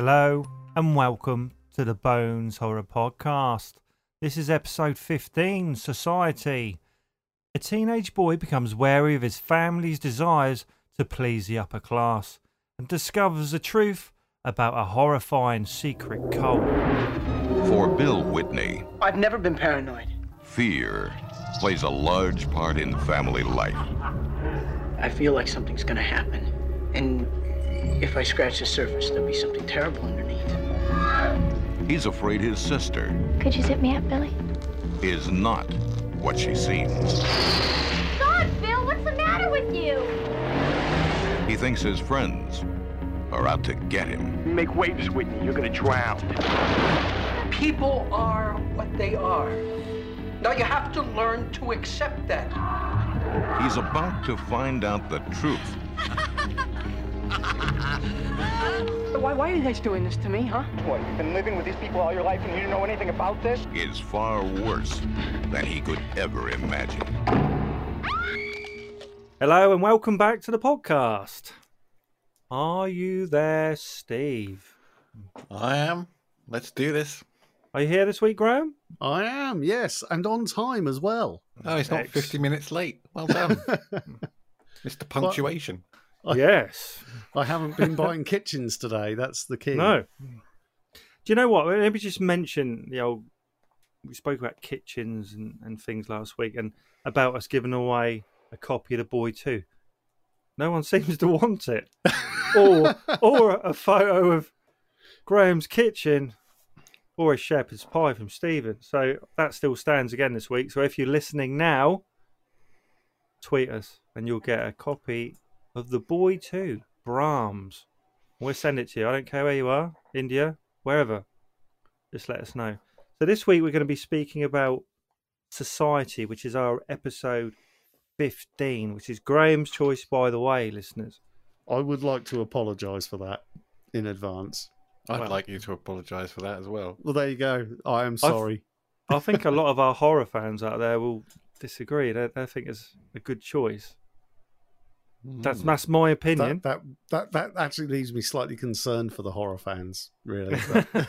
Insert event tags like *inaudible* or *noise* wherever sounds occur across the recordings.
Hello and welcome to the Bones Horror Podcast. This is episode 15 Society. A teenage boy becomes wary of his family's desires to please the upper class and discovers the truth about a horrifying secret cult. For Bill Whitney, I've never been paranoid. fear plays a large part in family life. I feel like something's gonna happen. And if I scratch the surface, there'll be something terrible underneath. He's afraid his sister Could you zip me up, Billy? is not what she seems. God, Bill, what's the matter with you? He thinks his friends are out to get him. Make waves, Whitney. You're gonna drown. People are what they are. Now you have to learn to accept that. He's about to find out the truth *laughs* *laughs* Why, why are you guys doing this to me, huh? What, you've been living with these people all your life and you didn't know anything about this? is far worse than he could ever imagine. Hello and welcome back to the podcast. Are you there, Steve? I am. Let's do this. Are you here this week, Graham? I am, yes, and on time as well. Oh, it's not Ex- 50 minutes late. Well done. *laughs* Mr. Punctuation. *laughs* yes. I haven't been buying kitchens today. That's the key. No. Do you know what? Let me just mention the old. We spoke about kitchens and, and things last week, and about us giving away a copy of the Boy Two. No one *laughs* seems to want it, or or a photo of Graham's kitchen, or a shepherd's pie from Stephen. So that still stands again this week. So if you're listening now, tweet us, and you'll get a copy of the Boy Too, Brahms. We'll send it to you. I don't care where you are, India, wherever. Just let us know. So this week we're going to be speaking about society, which is our episode 15, which is Graham's choice, by the way, listeners. I would like to apologise for that in advance. I'd Well- like you to apologise for that as well. Well, there you go. I am sorry. I think a lot of our horror fans out there will disagree. They, they think it's a good choice. That's mm. that's my opinion. That, that that that actually leaves me slightly concerned for the horror fans. Really, *laughs*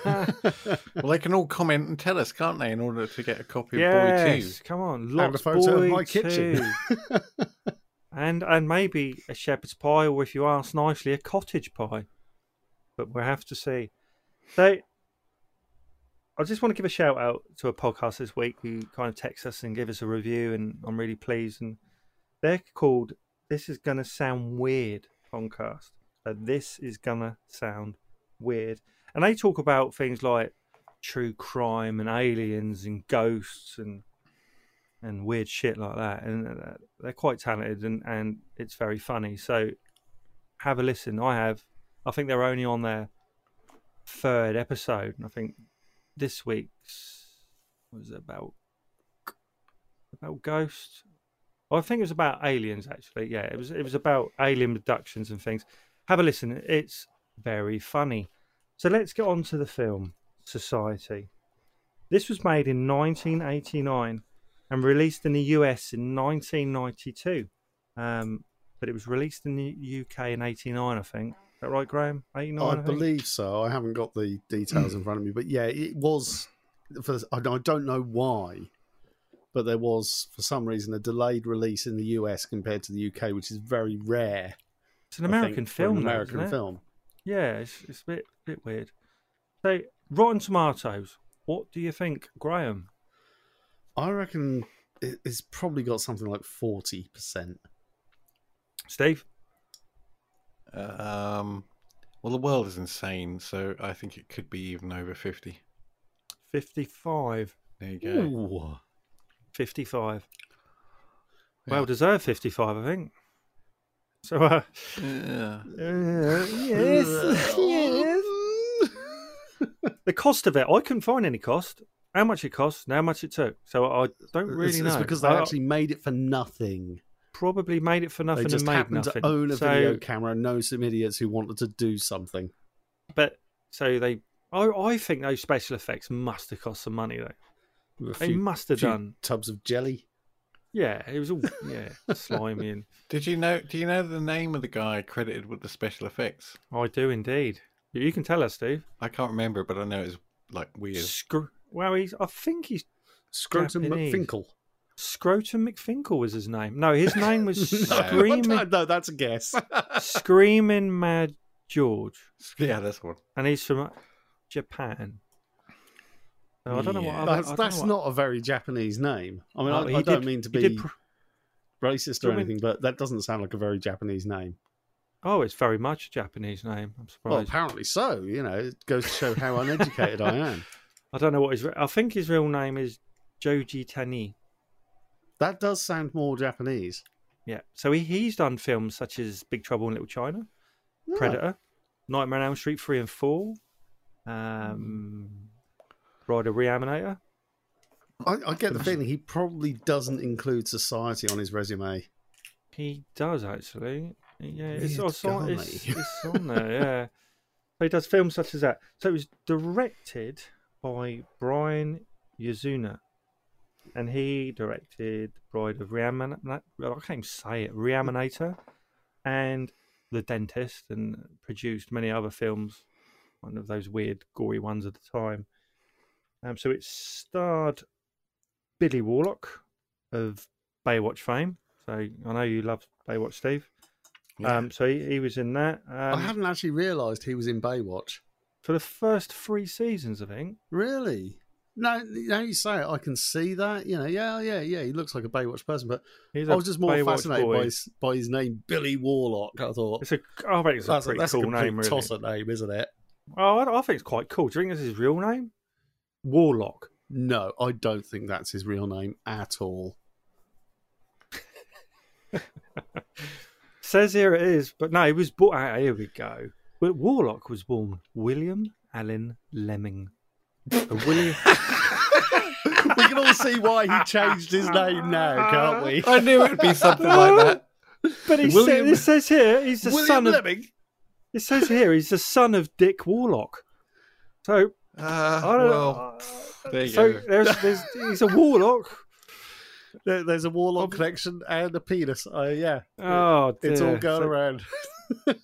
Well, they can all comment and tell us, can't they, in order to get a copy of Boy 2? yes, come on, and lots a photo Boy of my kitchen. *laughs* and and maybe a shepherd's pie, or if you ask nicely, a cottage pie. But we'll have to see. So, I just want to give a shout out to a podcast this week who kind of text us and give us a review, and I'm really pleased. And they're called "This Is Gonna Sound Weird" podcast. So this is gonna sound weird, and they talk about things like true crime and aliens and ghosts and and weird shit like that. And uh, they're quite talented and, and it's very funny. So have a listen. I have. I think they're only on their third episode. And I think this week's was about about ghosts. Well, I think it was about aliens actually. Yeah, it was it was about alien abductions and things. Have a listen. It's very funny. So let's get on to the film Society. This was made in 1989 and released in the US in 1992. Um, but it was released in the UK in 89, I think. Is that right, Graham? 89, I I, believe so. I haven't got the details in front of me, but yeah, it was. For, I I don't know why, but there was for some reason a delayed release in the US compared to the UK, which is very rare. It's an I think, American film, An American isn't it? film. Yeah, it's, it's a bit, bit weird. So, Rotten Tomatoes. What do you think, Graham? I reckon it's probably got something like forty percent. Steve? Um, well, the world is insane, so I think it could be even over 50. 55. There you go. Ooh. 55. Yeah. Well deserved 55, I think. So, uh, Yeah. Uh, yes, yes. the cost of it, I couldn't find any cost. How much it cost, and how much it took. So I don't really it's, know. it's because they I actually made it for nothing. probably made it for nothing They just and made happened nothing. to own a so, video camera and know some idiots who wanted to do something. But so they, I, I think those special effects must have cost some money though. With a They must have few done. tubs of jelly. Yeah, it was all yeah slimy and *laughs* Did you know? Do you know the name of the guy credited with the special effects? I do indeed. You can tell us, Steve. I can't remember, but I know it's like weird. Scr- well, he's. I think he's Scrotum Japanese. McFinkle. Scrotum McFinkle was his name. No, his name was *laughs* no, Screaming *laughs* no, that's a guess. Screaming Mad George, Yeah, that's one. and he's from Japan. So I don't know what. Yeah. other- I That's, don't know what- not a very Japanese name. I mean, Oh, I, he I don't mean to be pr- racist or you mean- anything, but that doesn't sound like a very Japanese name. Oh, it's very much a Japanese name. I'm Well, surprised. apparently so. You know, it goes to show how uneducated I am. *laughs* I don't know what his. re- I think his real name is Joji Tani. That does sound more Japanese. Yeah. So he, he's done films such as Big Trouble in Little China, Yeah. Predator, Nightmare on Elm Street three and four, um, Bride of Reanimator. I, I get the feeling he probably doesn't include Society on his resume. He does actually. Yeah, it's, Weird it's, on, guy. it's, it's on there. Yeah. So he does films such as that. So it was directed by Brian Yuzna, and he directed Bride of Reanimator. I can't even say it. Reanimator, and The Dentist, and produced many other films. One of those weird, gory ones at the time. Um, so it starred Billy Warlock of Baywatch fame. So I know you love Baywatch, Steve. Yeah. Um, so he, he was in that I um, hadn't actually realised he was in Baywatch. for the first three seasons, I think. Really? No, now you say it, I can see that. You know, yeah, yeah, yeah. He looks like a Baywatch person, but He's I a was just more Baywatch fascinated boy. by his, by his name, Billy Warlock. I thought It's a, I think it's a that's, a, pretty that's cool complete name, really. tosser name, isn't it? Oh, I, I think it's quite cool. Do you think that's his real name? Warlock. No, I don't think that's his real name at all. *laughs* Says here it is, but no, he was born. Ah, here we go. Well, Warlock was born William Allen Lemming. William. *laughs* we can all see why he changed his name now, can't we? I knew it would be something like that. But he William- said, it says here he's the William son of. Lemming. It says here he's the son of Dick Warlock. So Uh, I don't well, know. there you so go. there's, there's he's a warlock. There, there's a Warlock connection and a penis. Uh, yeah, Oh, dear. it's all going so, around. *laughs*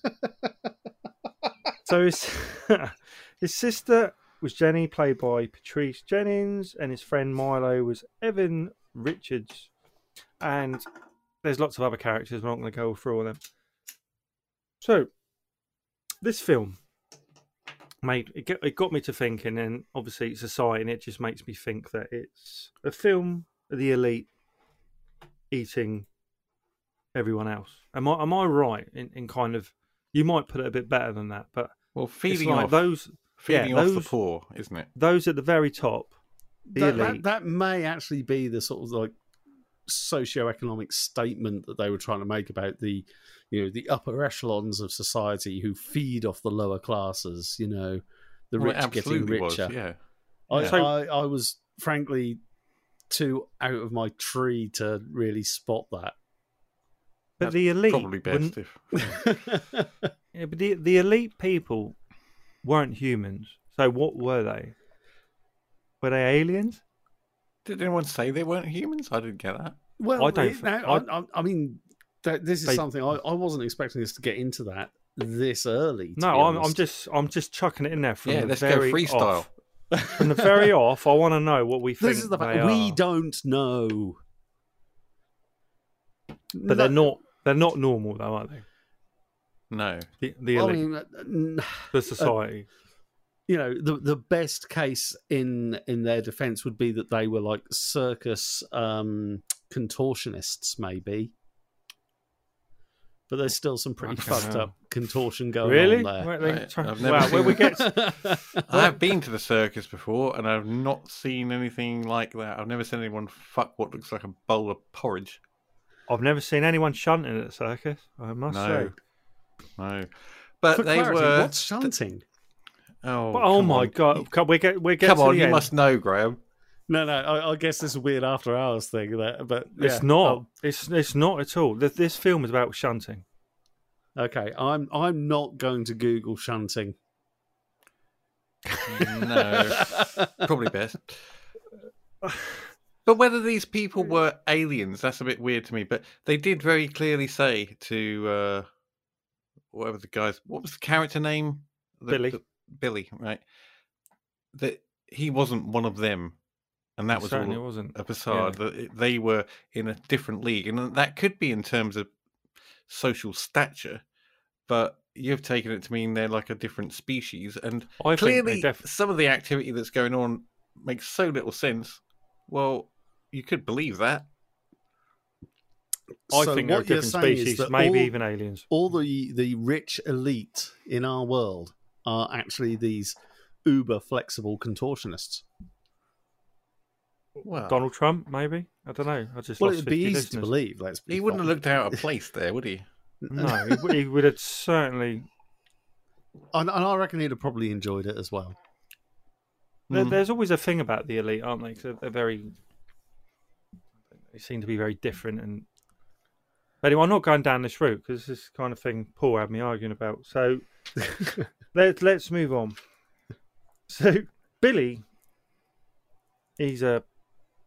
So his *laughs* his sister was Jenny, played by Patrice Jennings, and his friend Milo was Evan Richards. And there's lots of other characters. We're not going to go through all them. So this film made it, get, it got me to thinking, and obviously it's society, and it just makes me think that it's a film of the elite eating everyone else. Am I am I right in, in kind of? You might put it a bit better than that, but Well, it's feeding like off, those feeding yeah, off the those- poor, isn't it? those at the very top, the That, that, elite. that may actually be the sort of like socio-economic statement that they were trying to make about the you know the upper echelons of society who feed off the lower classes you know the Well, rich getting absolutely was, richer yeah. I, Yeah. So- I, I was frankly too out of my tree to really spot that but the elite Probably best if. *laughs* Yeah, but the the elite people weren't humans. So what were they? Were they aliens? Did anyone say they weren't humans? I didn't get that. well I don't it- now, I, I, I mean that, this is They- something I, I wasn't expecting us to get into that this early No, I'm I'm just I'm just chucking it in there from Yeah, the let's go very freestyle. off. From the very *laughs* off, I want to know what we think. this is the fact we are. don't know but they're not they're not normal though, are they? No. The the I elite, mean, uh, *sighs* the society. you know, the the best case in in their defense would be that they were like circus um, contortionists, maybe. But there's still some pretty Fucking fucked up contortion going really? on there. Wait, they Right, try- I've never wow, seen where we that. get *laughs* I have been to the circus before, and I've not seen anything like that. I've never seen anyone fuck what looks like a bowl of porridge. I've never seen anyone shunting at a circus. I must No. say. No, but For they clarity, were. what's shunting? Oh, But, oh my on. god! Come, we get we get Come to on, the you end. must know, Graham. No, no, I, I guess this is a weird after hours thing. That, but It's not. Oh, It's it's not at all. Th- This film is about shunting. okay, I'm I'm not going to Google shunting. No, *laughs* probably best. But whether these people were aliens, that's a bit weird to me. But they did very clearly say to uh, whatever the guys, what was the character name? the- Billy. the- Billy, right? That he wasn't one of them, and that He was certainly all wasn't. a facade. That they were in a different league, and that could be in terms of social stature, but you've taken it to mean they're like a different species, and I clearly def- some of the activity that's going on makes so little sense. Well, you could believe that. I So think they're a you're different species, that maybe all- even aliens. all the the rich elite in our world are actually these uber flexible contortionists. Well, Donald Trump, maybe. I don't know. I just Well, lost it'd be 50 easy to believe. Let's be he wouldn't have looked out of *laughs* place there, would he? No, he, w- he would have certainly. *laughs* and, and I reckon he'd have probably enjoyed it as well. There, Mm. There's always a thing about the elite, aren't they? 'Cause they're, they're very. They seem to be very different. And but anyway, I'm not going down this route because this is the kind of thing Paul had me arguing about. So *laughs* let's let's move on. So Billy, he's a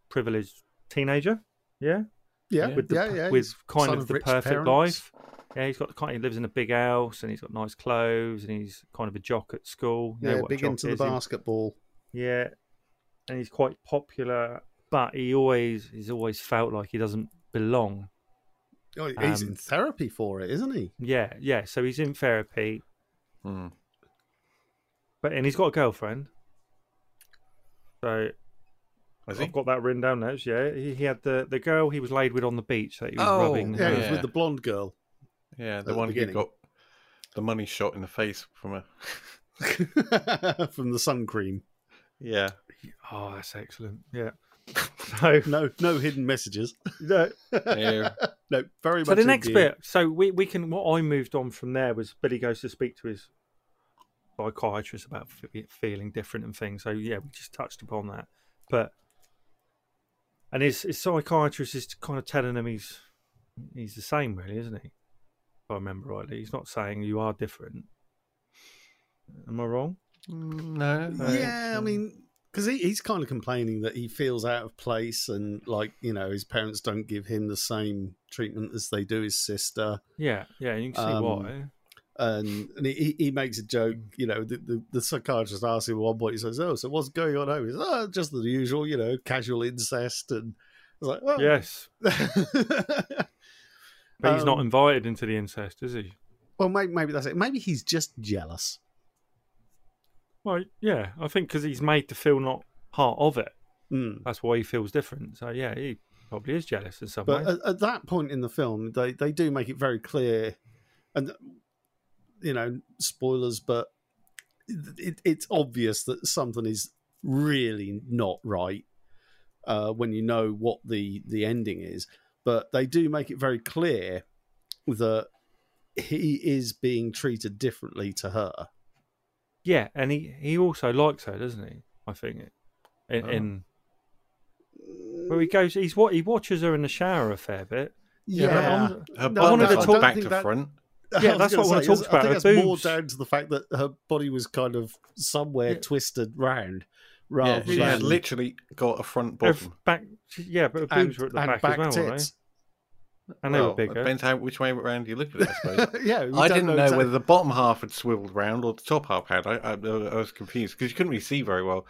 privileged teenager. Yeah, Yeah, with the, yeah, yeah. with kind son of the perfect parents. life. Yeah, he's got the kind. He lives in a big house, and he's got nice clothes, and he's kind of a jock at school. You know Yeah, what big into the is, he- basketball. Yeah, and he's quite popular, but he always he's always felt like he doesn't belong. Oh, he's Um, in therapy for it, isn't he? Yeah, yeah. So he's in therapy, Hmm. but and he's got a girlfriend. So Was he? I've got that written down notes. Yeah, he, he had the the girl he was laid with on the beach that he was Oh, rubbing. Yeah, her- it was uh, with the blonde girl Yeah, at the the one who got the money shot in the face from a. *laughs* from the sun cream. Yeah. Oh, that's excellent. Yeah. *laughs* So No, no hidden messages. no, Yeah. *laughs* No, very So much. So the next endeared. bit, so we, we can. What I moved on from there was Billy goes to speak to his psychiatrist about f- feeling different and things. So yeah, we just touched upon that. But and his his psychiatrist is kind of telling him he's he's the same, really, isn't he? If I remember rightly, he's not saying you are different. Am I wrong? Mm, No. Yeah, I mean, because he, he's kind of complaining that he feels out of place and like you know his parents don't give him the same treatment as they do his sister. Yeah, yeah. You can see Um, why. And, and he, he makes a joke, you know. The, the, the psychiatrist asks him at one point, he says, "Oh, so what's going on home?" He says, "Oh, just the usual, you know, casual incest." And I was like, "Oh, Yes, *laughs* but he's not Um, invited into the incest, is he? well, maybe, maybe that's it. Maybe he's just jealous. Well, yeah. I think because he's made to feel not part of it. Mm. That's why he feels different. So yeah, he probably is jealous in some But way. at, at that point in the film, they, they do make it very clear, and you know, spoilers, but it, it's obvious that something is really not right uh, when you know what the the ending is. But they do make it very clear that he is being treated differently to her. yeah, and he, he also likes her, doesn't he? I think in, Oh. in well, he goes. He's what he watches her in the shower a fair bit. Yeah, but I'm- Her No, butt wanted was to like talk- back to that- front. Yeah, *laughs* I that's what I wanna say, talk about, I her think that's more down to the fact that her body was kind of somewhere Yeah. twisted round, Yeah, rather she than had literally got a front bottom. f- back, yeah, but her and, boobs were at the back, back as well, weren't tits. they? And they well, were bigger. Depends how which way around you look at it, I suppose. *laughs* yeah, I didn't know, exactly- whether the bottom half had swiveled round or the top half had. I, I, I was confused because you couldn't really see very well.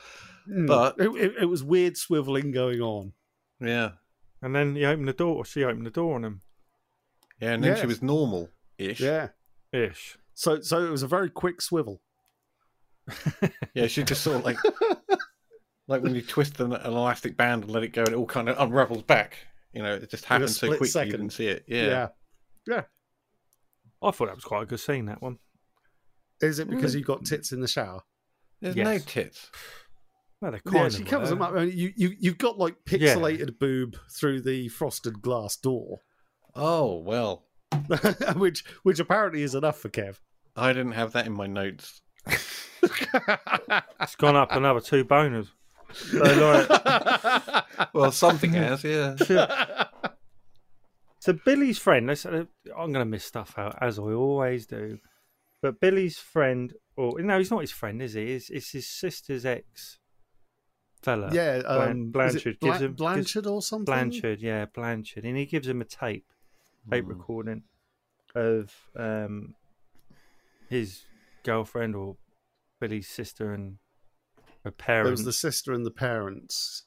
Mm. but- it, it, it was weird swiveling going on. Yeah, And then he opened the door. She opened the door on him. yeah, and then Yes. she was normal-ish. Yeah, Ish. so so it was a very quick swivel. *laughs* yeah. She just sort of like, *laughs* like when you twist an, an elastic band and let it go, and it all kind of unravels back. You know, it just happened so split quick you second. didn't see it. Yeah. Yeah, yeah. I thought that was quite a good scene. That one. Is it because mm. you got tits in the shower? there's no tits. Well, they kind Yeah, she were. covers them up. I mean, you you you've got like Yeah. pixelated boob through the frosted glass door, Oh well, *laughs* which which apparently is enough for Kev. I didn't have that in my notes. It's gone up another two boners. So, like, *laughs* Well, something has, yeah. So Billy's friend, let's, uh, I'm going to miss stuff out as I always do. But Billy's friend, or no, he's not his friend, is he? It's, it's his sister's ex fella. yeah, um, Blanchard is it gives Bla- him- gives- Blanchard or something. Blanchard, yeah, Blanchard, and he gives him a tape, tape Hmm. recording of um, his girlfriend or Billy's sister and her There It was the sister and the parents.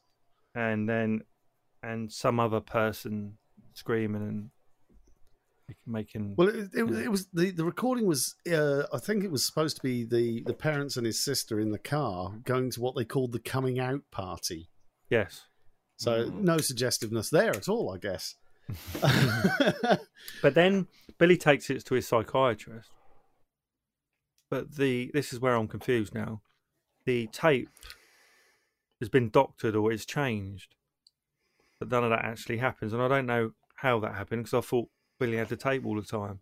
and then and some other person screaming and making. Well, it, it, it was the, the recording was. Uh, I think it was supposed to be the the parents and his sister in the car going to what they called the coming out party. yes, So no suggestiveness there at all, I guess. *laughs* but then Billy takes it to his psychiatrist. But the this is where I'm confused now. The tape has been doctored or it's changed, but none of that actually happens, and I don't know how that happened because I thought Billy had the tape all the time.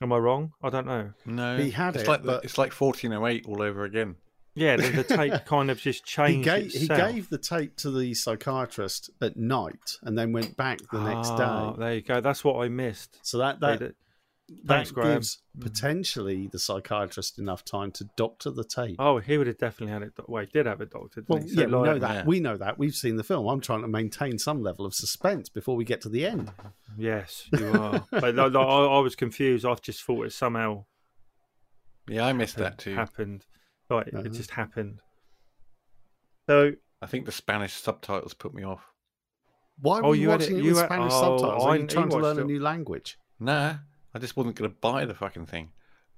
Am I wrong? I don't know. No, He had it's it, like but- it's like fourteen oh eight all over again. Yeah, the, the tape *laughs* kind of just he changed gave he gave the tape to the psychiatrist at night and then went back the next Ah, day. There you go. That's what I missed. So that They that that Thanks, Graham. gives potentially the psychiatrist enough time to doctor the tape. Oh, he would have definitely had it. do- Well, he did have it doctored. well. So, yeah, we know that. yeah. We know that. We've seen the film. I'm trying to maintain some level of suspense before we get to the end. Yes, you are. but like, like, I, I was confused. I just thought it somehow Yeah, I missed that too. happened. Like Uh-huh. it just happened. So I think the Spanish subtitles put me off. Why were Oh, you, you had watching it- it, you with had- Spanish oh, subtitles? I- Are you you trying to watched learn a new language? Nah, I just wasn't going to buy the fucking thing.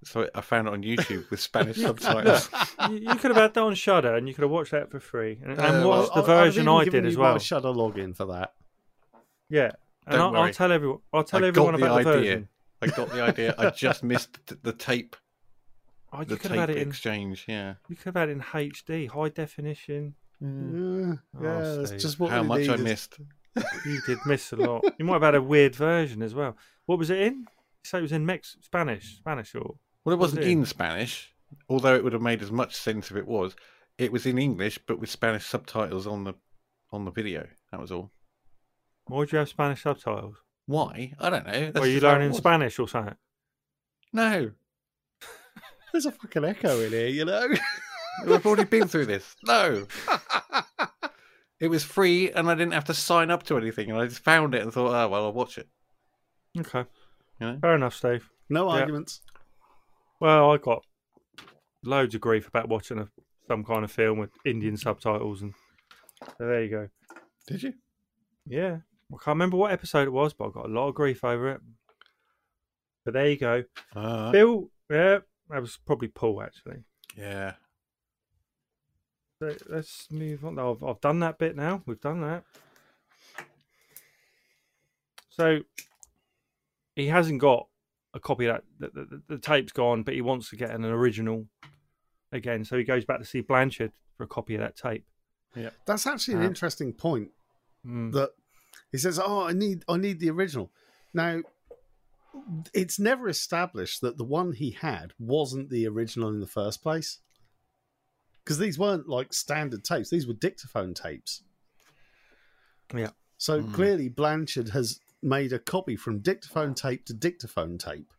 So I found it on YouTube with *laughs* Spanish subtitles. *laughs* you, you could have had that on Shudder, and you could have watched that for free, and, and Uh, watched Well, the I- I'd version I did as you my well. Shudder login for that. Yeah, and Don't I'll, I'll tell everyone. I'll tell I everyone got the the idea. version. I got the idea. I just missed the tape. Oh, you The could have had tape it in. exchange. Yeah. You could have had it in HD, high definition. Yeah, Oh, yeah, that's just what How we much I missed. You *laughs* did miss a lot. You might have had a weird version as well. What was it in? You say it was in Mex Spanish, Spanish or Well, it wasn't it? in Spanish, although it would have made as much sense if it was. It was in English, but with Spanish subtitles on the on the video. That was all. why would you have Spanish subtitles? Why? I don't know. That's Were you just how it learning. Spanish or something? No, There's a fucking echo in here, you know. we've already been through this. No. It was free, and I didn't have to sign up to anything. And I just found it and thought, oh well, I'll watch it. Okay, You know? fair enough, Steve. No Yeah. arguments. Well, I got loads of grief about watching a, some kind of film with Indian subtitles, and so there you go. Did you? Yeah, I can't remember what episode it was, but I got a lot of grief over it. But there you go, Uh, Bill. Yeah, that was probably Paul actually. yeah. So let's move on. I've, I've done that bit now. We've done that. So he hasn't got a copy of that. The, the, the tape's gone, but he wants to get an original again. So he goes back to see Blanchard for a copy of that tape. Yeah, that's actually an Uh, interesting point. Mm. That he says, "Oh, I need, I need the original." Now, it's never established that the one he had wasn't the original in the first place, because these weren't like standard tapes; these were dictaphone tapes. Yeah. So Hmm. clearly, Blanchard has made a copy from dictaphone tape to dictaphone tape,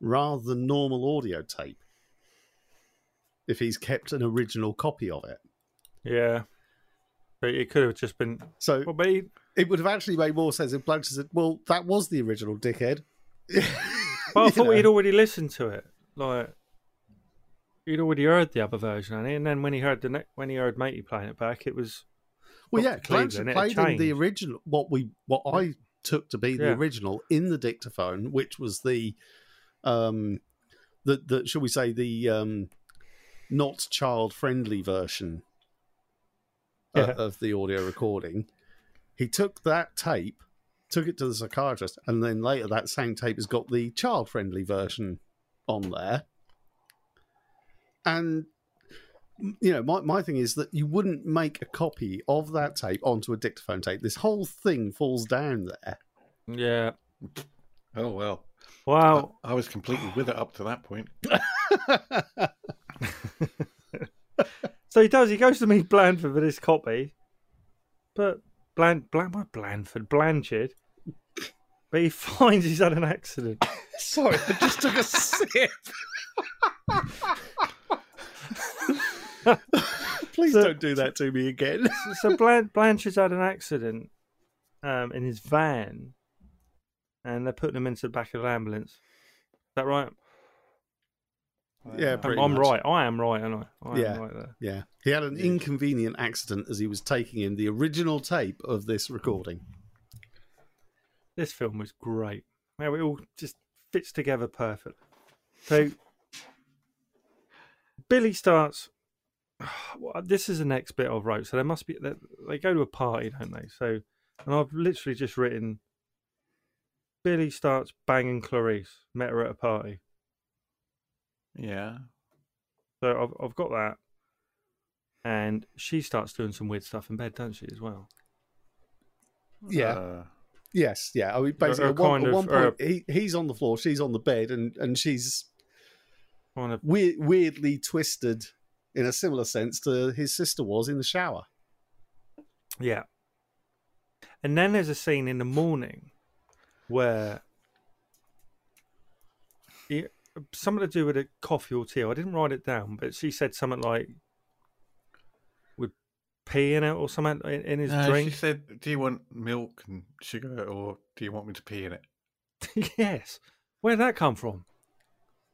rather than normal audio tape. If he's kept an original copy of it, Yeah. But it could have just been. so Well, but he, it would have actually made more sense if Blanchard said, "Well, that was the original, dickhead." *laughs* Well, I thought know? he'd already listened to it. Like he'd already heard the other version, and then when he heard the ne- when he heard Matey playing it back, it was Well, yeah, to Cleveland, Blanchard it played in the original. What we, what I took to be the Yeah. original in the dictaphone, which was the, um, the the shall we say the um, not child friendly version uh, of the audio recording. He took that tape, took it to the psychiatrist, and then later that same tape has got the child friendly version on there. And you know, my, my thing is that you wouldn't make a copy of that tape onto a dictaphone tape. This whole thing falls down there. yeah. Oh well. Wow. I, I was completely with it up to that point. *laughs* *laughs* So he does. He goes to meet Blandford for this copy, but Bland, Bland, what Blandford, Blanchard. But he *laughs* finds he's had an accident. *laughs* Sorry, I just took a sip. Please So- don't do that to me again. *laughs* so Blan- Blanchard's had an accident um, in his van, and they're putting him into the back of the ambulance. Is that right? Yeah, I'm, pretty I'm much. right. I am right, aren't I? I Yeah. am right there. Yeah, he had an inconvenient accident as he was taking in the original tape of this recording. This film was great. How it all just fits together perfect. So Billy starts. *sighs* well, This is the next bit I've wrote. So there must be. They, they go to a party, don't they? So, and I've literally just written. Billy starts banging Clarice. Met her at a party. Yeah. So I've I've got that. And she starts doing some weird stuff in bed, don't she, as well? Yeah. Uh, Yes, yeah. I mean, basically, at one, kind at one or- point, he, he's on the floor, she's on the bed, and, and she's Kind of weird, weirdly twisted in a similar sense to his sister was in the shower. Yeah. And then there's a scene in the morning where it, something to do with a coffee or tea. I didn't write it down, but she said something like with pee in it or something in, in his uh, no, drink. she said, "Do you want milk and sugar, or do you want me to pee in it?" *laughs* yes. Where'd that come from?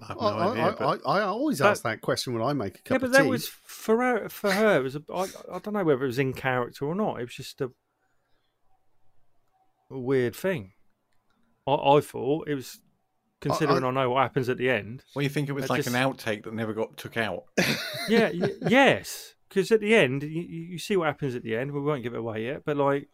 I have no I, idea. I, but I, I always That- ask that question when I make a cup Yeah, cup but that was for her. For her, it was a. I, I don't know whether it was in character or not. It was just a, a weird thing. I, I thought it was, considering I, know what happens at the end. well, you think it was I like just- an outtake that never got took out? *laughs* *laughs* Yeah, y- yes, because at the end, you, you see what happens at the end. We won't give it away yet, but like,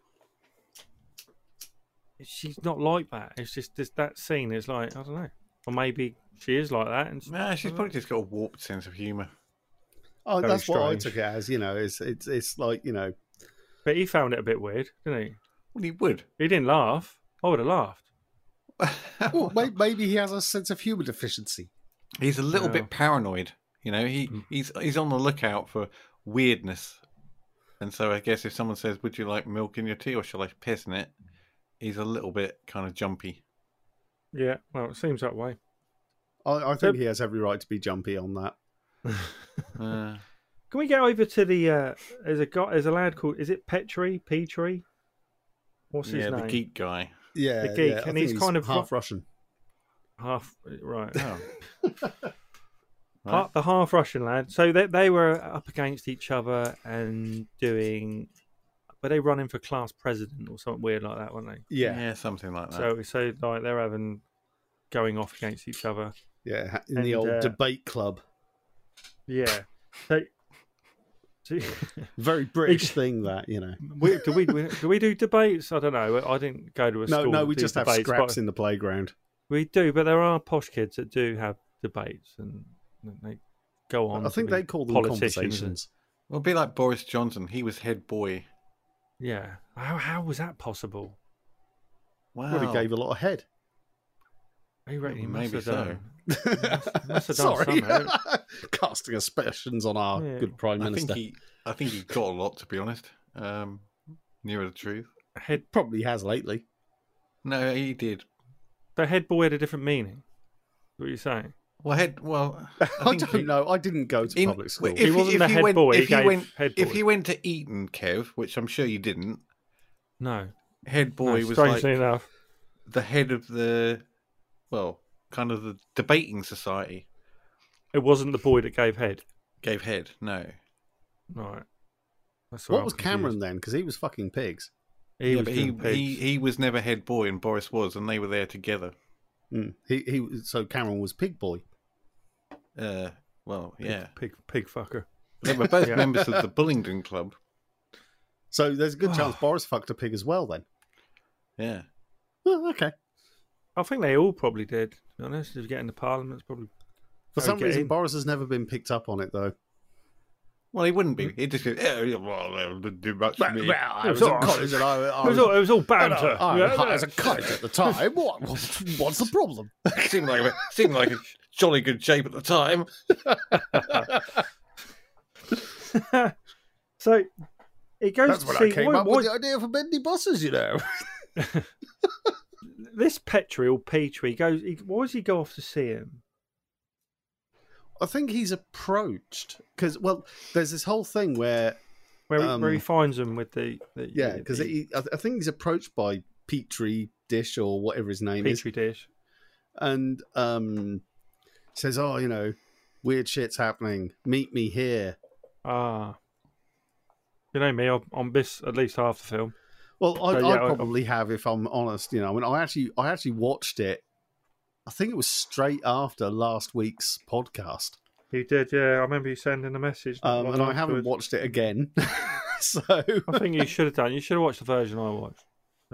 she's not like that. It's just this, that scene is like I don't know, or maybe she is like that. And Nah, she's probably just got a warped sense of humour. oh, very that's what I took it as. You know, it's it's it's like you know, but he found it a bit weird, didn't he? Well, he would. He didn't laugh. I would have laughed. Well, *laughs* may- maybe he has a sense of humour deficiency. He's a little Yeah. bit paranoid. You know, he he's he's on the lookout for weirdness, and so I guess if someone says, "Would you like milk in your tea, or shall I piss in it?" He's a little bit kind of jumpy. Yeah, well, it seems that way. I, I think So- he has every right to be jumpy on that. *laughs* Uh, Can we get over to the? Uh, there's a guy. There's a lad called. Is it Petri? Petri? What's his name? yeah, name? the geek guy. Yeah, The geek, yeah, and think he's kind of half ro- Russian. Half right. *laughs* Oh, Ha- the half Russian lad. So they they were up against each other and doing. Were they running for class president or something weird like that, weren't they? Yeah, yeah, something like that. So so like they're having going off against each other. yeah, in the old uh, debate club. Yeah. So. So *laughs* Very British thing that you know. *laughs* we, do we do we do debates? I don't know. I didn't go to a No, school. no, that we do just have debates, scraps in the playground. We do, but there are posh kids that do have debates and they go on. I think they call them politicians and- conversations. Well, be like Boris Johnson. He was head boy. Yeah. How how was that possible? Wow. Well, he gave a lot of head. He reckon he Well, must maybe have so. done. must- must have *laughs* Sorry, something. *laughs* casting aspersions on our Yeah. good prime minister. I minister. think he, I think he got a lot, to be honest. Um, nearer the truth. Head Probably has lately. No, he did. the head boy had a different meaning. What are you saying? Well, head. Well, *laughs* I, I, don't he- know. I didn't go to in- public school. if He wasn't the head went, boy, he If you gave went, head if boy. you went to Eton, Kev, which I'm sure you didn't, No. head boy no, was strangely like enough. the head of the, well, kind of the debating society. It wasn't the boy that gave head. Gave head. No. Right. That's what I'm was confused. Cameron then? Because he was fucking pigs. He yeah, was he, pigs. he he was never head boy, and Boris was, and they were there together. Mm. He he. So Cameron was pig boy. Uh, well, Pig- yeah, Pig, pig fucker. they were both *laughs* Yeah. members of the Bullingdon Club. So there's a good chance *sighs* Boris fucked a pig as well. Then. Yeah. Well, okay. I think they all probably did. To be honest, if you get into Parliament, it's probably For some reason, in. Boris has never been picked up on it though. Well, he wouldn't be. He'd just go, yeah, yeah, well, that didn't do much for me. I was at college and I, I It was all, it was all banter. I, Yeah, I was at college at the time. What, what's the problem? *laughs* seemed like a, seemed like a jolly good shape at the time. *laughs* so it goes That's to when see I came why- up why- with the idea for bendy buses. You know. *laughs* this Petri or Petrie goes. He, why does he go off to see him? I think he's approached because well, there's this whole thing where Where, he Um, where he finds him with the, the yeah, because I I think he's approached by Petri Dish or whatever his name is, Petri dish. and um, says, "Oh, you know, Weird shit's happening. Meet me here. Ah, you know me. I'm, I'll miss at least half the film. Well, I, So, I yeah, I- probably have, if I'm honest. You know, I mean, I actually, I actually watched it. I think it was straight after last week's podcast, You did, yeah. I remember you sending a message. um, and I haven't watched it again. *laughs* so I think you should have done. You should have watched the version I watched.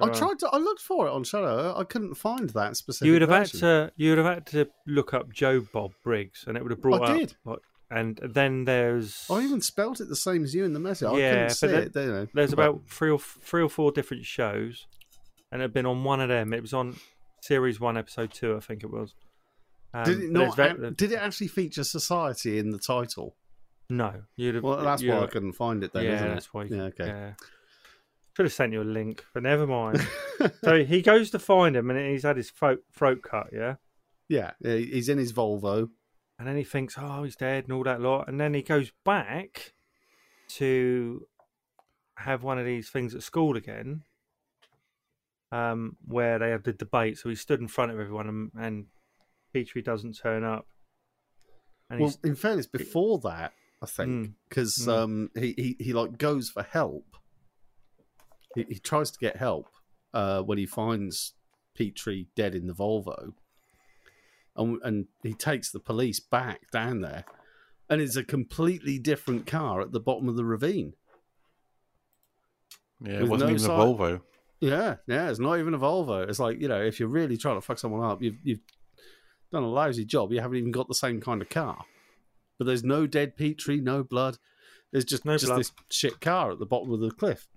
I Uh, tried to. I looked for it on Shudder. I couldn't find that specific. You would have had to. You would have had to look up Joe Bob Briggs, and it would have brought I up. did. Like, and then there's. I even spelt it the same as you in the message. I Yeah, couldn't see then- it. You know. There's about three or three or four different shows, and it had been on one of them. It was on series one, episode two, I think it was. Um, Did it not? it's ve- did it actually feature society in the title? no, you'd have. Well, that's you'd why I couldn't find it then, yeah, isn't it? that's why. you- Yeah, okay. Yeah. Should have sent you a link, but never mind. *laughs* so he goes to find him, and he's had his throat, throat cut. Yeah. Yeah, yeah, he's in his Volvo. And then he thinks, oh, he's dead and all that lot. And then he goes back to have one of these things at school again, um, where they have the debate. So he stood in front of everyone, and, and Petrie doesn't turn up. And Well, he's in fairness, before that, I think Mm. because Mm. um, he, he he like goes for help. He, he tries to get help uh, when he finds Petrie dead in the Volvo, and and he takes the police back down there, and it's a completely different car at the bottom of the ravine. Yeah, it wasn't no even a Volvo. Yeah, yeah, it's not even a Volvo. It's like you know, if you're really trying to fuck someone up, you've you've done a lousy job. You haven't even got the same kind of car. But there's no dead Petrie, no blood. There's just No just blood. this shit car at the bottom of the cliff.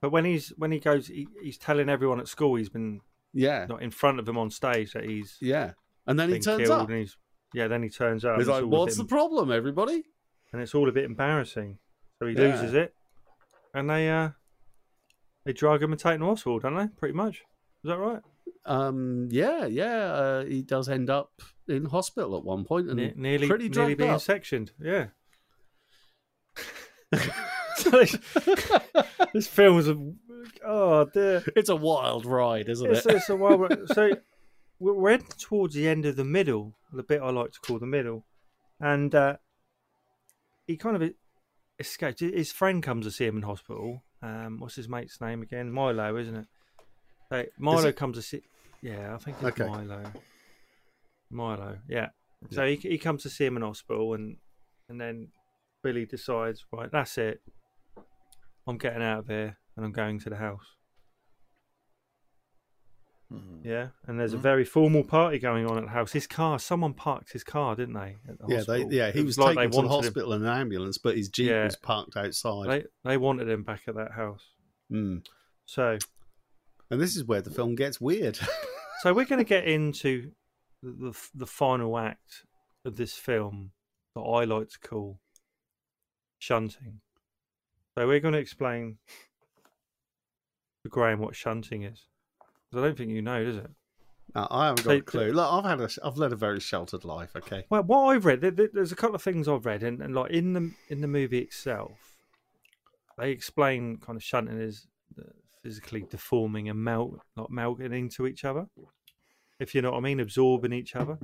but when he's when he goes, he, he's telling everyone at school he's been Yeah, not in front of them on stage that he's yeah. And then he turns up. yeah. Then he turns up. He's like, it's all a "What's the problem, everybody?" and it's all a bit embarrassing. So he Yeah. loses it, and they uh they drag him and take him to hospital, don't they? Pretty much. Is that right? Um, yeah, yeah. Uh, he does end up in hospital at one point, and Ne- nearly, pretty nearly being up. sectioned. Yeah. *laughs* *laughs* This, film film's a oh dear. It's a wild ride, isn't It's, it? it's a wild. ride. So *laughs* we're heading towards the end of the middle, the bit I like to call the middle, and uh, he kind of escapes. His friend comes to see him in hospital. Um, what's his mate's name again? Milo, isn't it? So Milo it? comes to see. Yeah, I think it's Okay. Milo. Milo, yeah. So he he comes to see him in hospital, and and then Billy decides, right, that's it. I'm getting out of here, and I'm going to the house. Yeah, and there's a Mm-hmm. very formal party going on at the house. His car, someone parked his car, didn't they? At the yeah, they, yeah. He was like they taken to the him- hospital in an ambulance, but his jeep Yeah. was parked outside. They they wanted him back at that house. Mm. So And this is where the film gets weird. *laughs* so we're going to get into the, the the final act of this film that I like to call shunting. So we're going to explain to Graham what shunting is. I don't think you know, does it? No, I haven't got a clue. Look, I've had a, I've led a very sheltered life. Okay. Well, what I've read, there- there- there's a couple of things I've read, and, and like in the in the movie itself, they explain kind of shunting as uh, physically deforming and melt, like melting into each other. If you know what I mean, absorbing each other.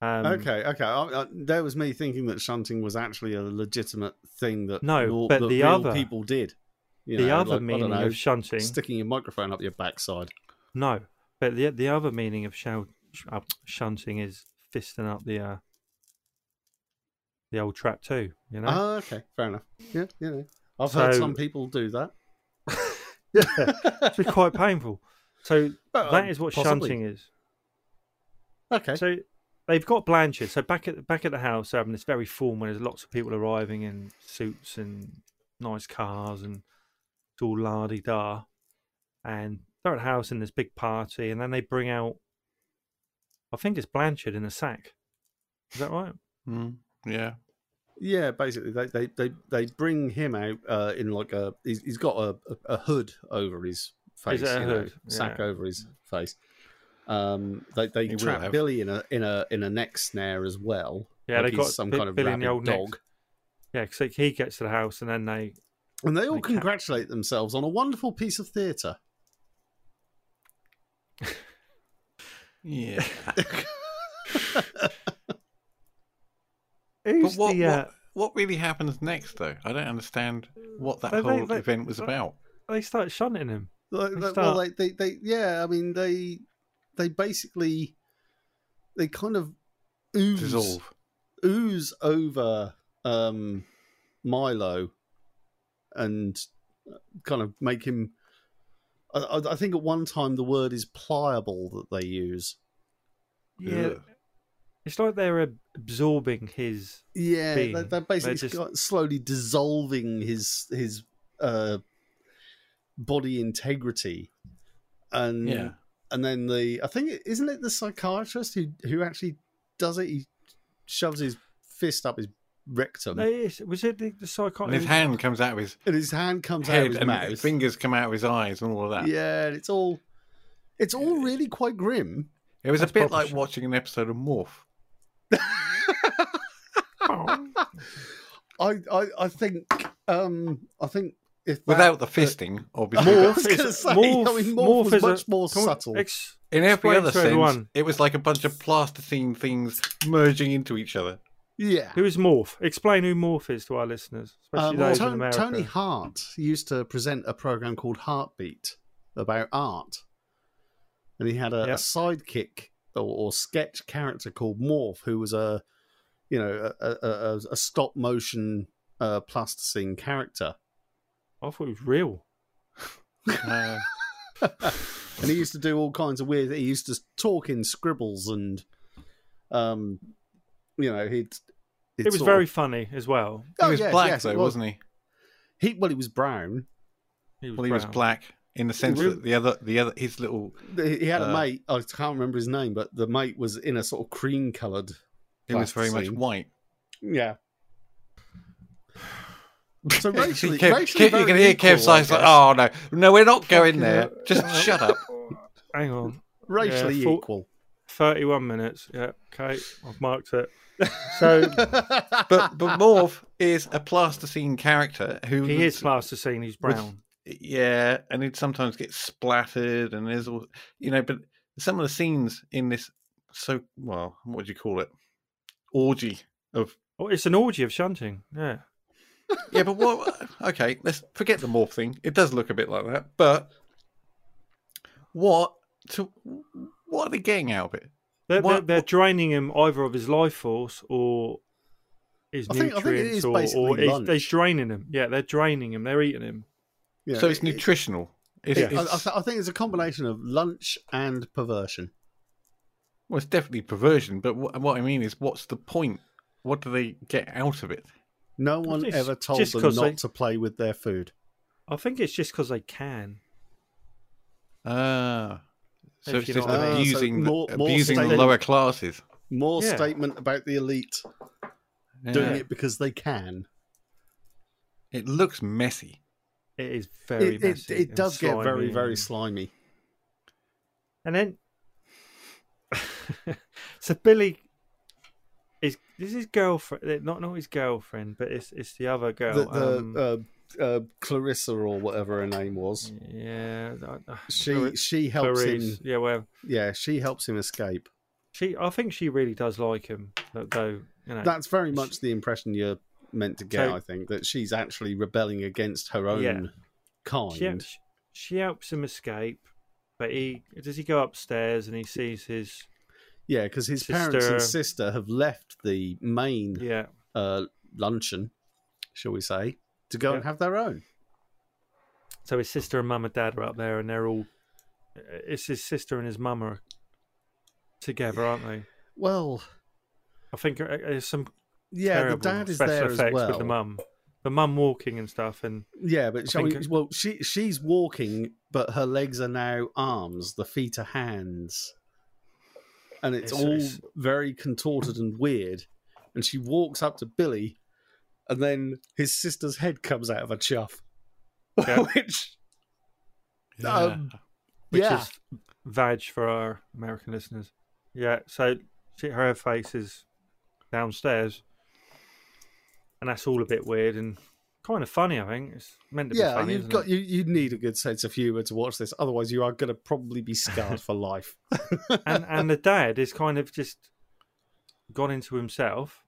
Um, okay, okay. I, I, there was me thinking that shunting was actually a legitimate thing that No, but that the other- people did. You the know, other like, meaning know, of shunting, sticking your microphone up your backside. no, but the the other meaning of sh- uh, shunting is fisting up the uh, the old trap too. You know. Oh, okay, fair enough. Yeah, you know, I've heard some people do that. *laughs* yeah, it's quite painful. So Well, that is what possibly. shunting is. Okay. So they've got Blanchard. So back at the back at the house, they're having this very formal. There's lots of people arriving in suits and nice cars, and it's all la di da. And they're at house in this big party, and then they bring out. I think it's Blanchard in a sack. Is that right? Mm, yeah. Yeah, basically, they they they, they bring him out uh, in like a he's, he's got a, a, a hood over his face, Is it a you know, hood? sack Yeah. over his face. Um, they they He will trap. Billy in a in a in a neck snare as well. Yeah, like they got some Bi- kind of Billy in the rabid old neck. dog, Yeah, because he gets to the house, and then they. And they all They ca- congratulate themselves on a wonderful piece of theatre. Yeah. *laughs* what, the. Uh, what, what really happens next, though? I don't understand what that They- they- whole they- event was they- about. they start shunting him. Like, They start- well, they, they, they, yeah. I mean, they, they basically, they kind of ooze, Dissolve. ooze over um, Milo, and kind of make him. I, I- I think at one time the word is pliable that they use. Yeah, Ugh. it's like they're absorbing his. Yeah, being. they're, they're basically They're just- slowly dissolving his his uh, body integrity, and Yeah. and then the I think isn't it the psychiatrist who who actually does it? He shoves his fist up his rectum, No, it's- was it the, the And his hand comes out of his and his hand comes out of head, his and mouth. fingers come out of his eyes, and all of that. Yeah, and it's all it's all really quite grim. It was That's a bit like shit. watching an episode of Morph. *laughs* I I, I think um I think if that, Without the uh, fisting, obviously. Morph- but I was gonna I mean, Morph was is much more subtle. ex- in every other sense, everyone. it was like a bunch of plasticine things merging into each other. Yeah. Who is Morph? Explain who Morph is to our listeners, especially Um, those in Tony, America. Tony Hart used to present a program called Hartbeat about art, and he had a, Yeah. a sidekick or, or sketch character called Morph, who was a, you know, a, a, a, stop motion uh, plasticine character, I thought it was real. Uh, *laughs* and he used to do all kinds of weird. He used to talk in scribbles and, um, you know, he'd. he'd It was very Of, funny as well. he Oh, was yes, black yes, though, was. wasn't he? he well, he was brown. He was Well, he was black in the sense Really? that the other, the other, his little, He had a Uh, mate. I can't remember his name, but the mate was in a sort of cream coloured. it was very much white. Yeah. *laughs* So racially, Kev, racially Kev- you can hear equal, Kev I Sykes like, "Oh no, no, we're not going there. hell. Just *laughs* shut up." Hang on. racially Yeah, equal. 31 minutes. Yeah, okay. I've marked it. So *laughs* But but Morph is a plasticine character who he is plasticine. He's with- brown. Yeah, and it sometimes gets splattered, and there's all you know. But some of the scenes in this, so well, what do you call it? Orgy of Oh, it's an orgy of shunting. Yeah. yeah, but what? Okay, let's forget the morph thing. It does look a bit like that, but what to what are they getting out of it? They're, What- they're, they're draining him either of his life force or his I think- I think it nutrients, or, basically or lunch. they're draining him. Yeah, they're draining him. They're eating him. Yeah, so it's it- nutritional. It's, I, it's, I, I think it's a combination of lunch and perversion. well, it's definitely perversion. But what, what I mean is, what's the point? What do they get out of it? No one Just- ever told them not they- to play with their food. I think it's just because they can. Ah, so it's just know I mean. abusing So more- the, more abusing the lower classes. More Yeah. statement about the elite doing it because they can. It looks messy. It is very It, it, messy. it and does get very, very slimy. And then, *laughs* so Billy is this is his girlfriend, not not his girlfriend, but it's it's the other girl. The, the um, uh, uh, Clarissa or whatever her name was. yeah, She Clar- she helps Clarice. him. Yeah, well, Yeah, she helps him escape. she I think she really does like him, though. You know, That's very much the impression you're meant to get. So- I think that she's actually rebelling against her own Yeah. kind. she, she helps him escape, but he does he go upstairs and he sees his Yeah, because his parents and Sister- sister have left the main yeah uh, luncheon, shall we say, to go and have their own. So his sister and mum and dad are up there, and they're all. It's his sister and his mum are together, aren't they? Well, I think there's some yeah, the dad is special there as effects well. with the mum. The mum walking and stuff, and Yeah, but I shall we, think well, she she's walking, but her legs are now arms. The feet are hands, and it's, It's- all it's- very contorted and weird. And she walks up to Billy, and then his sister's head comes out of a chuff, *laughs* Yeah. which Yeah. Um, which yeah, is vag for our American listeners. Yeah, so she, her face is downstairs, and that's all a bit weird and kind of funny. I think it's meant to be yeah. funny. You've got it? you. You need a good sense of humor to watch this, otherwise you are going to probably be scarred for life. *laughs* and and the dad is kind of just gone into himself.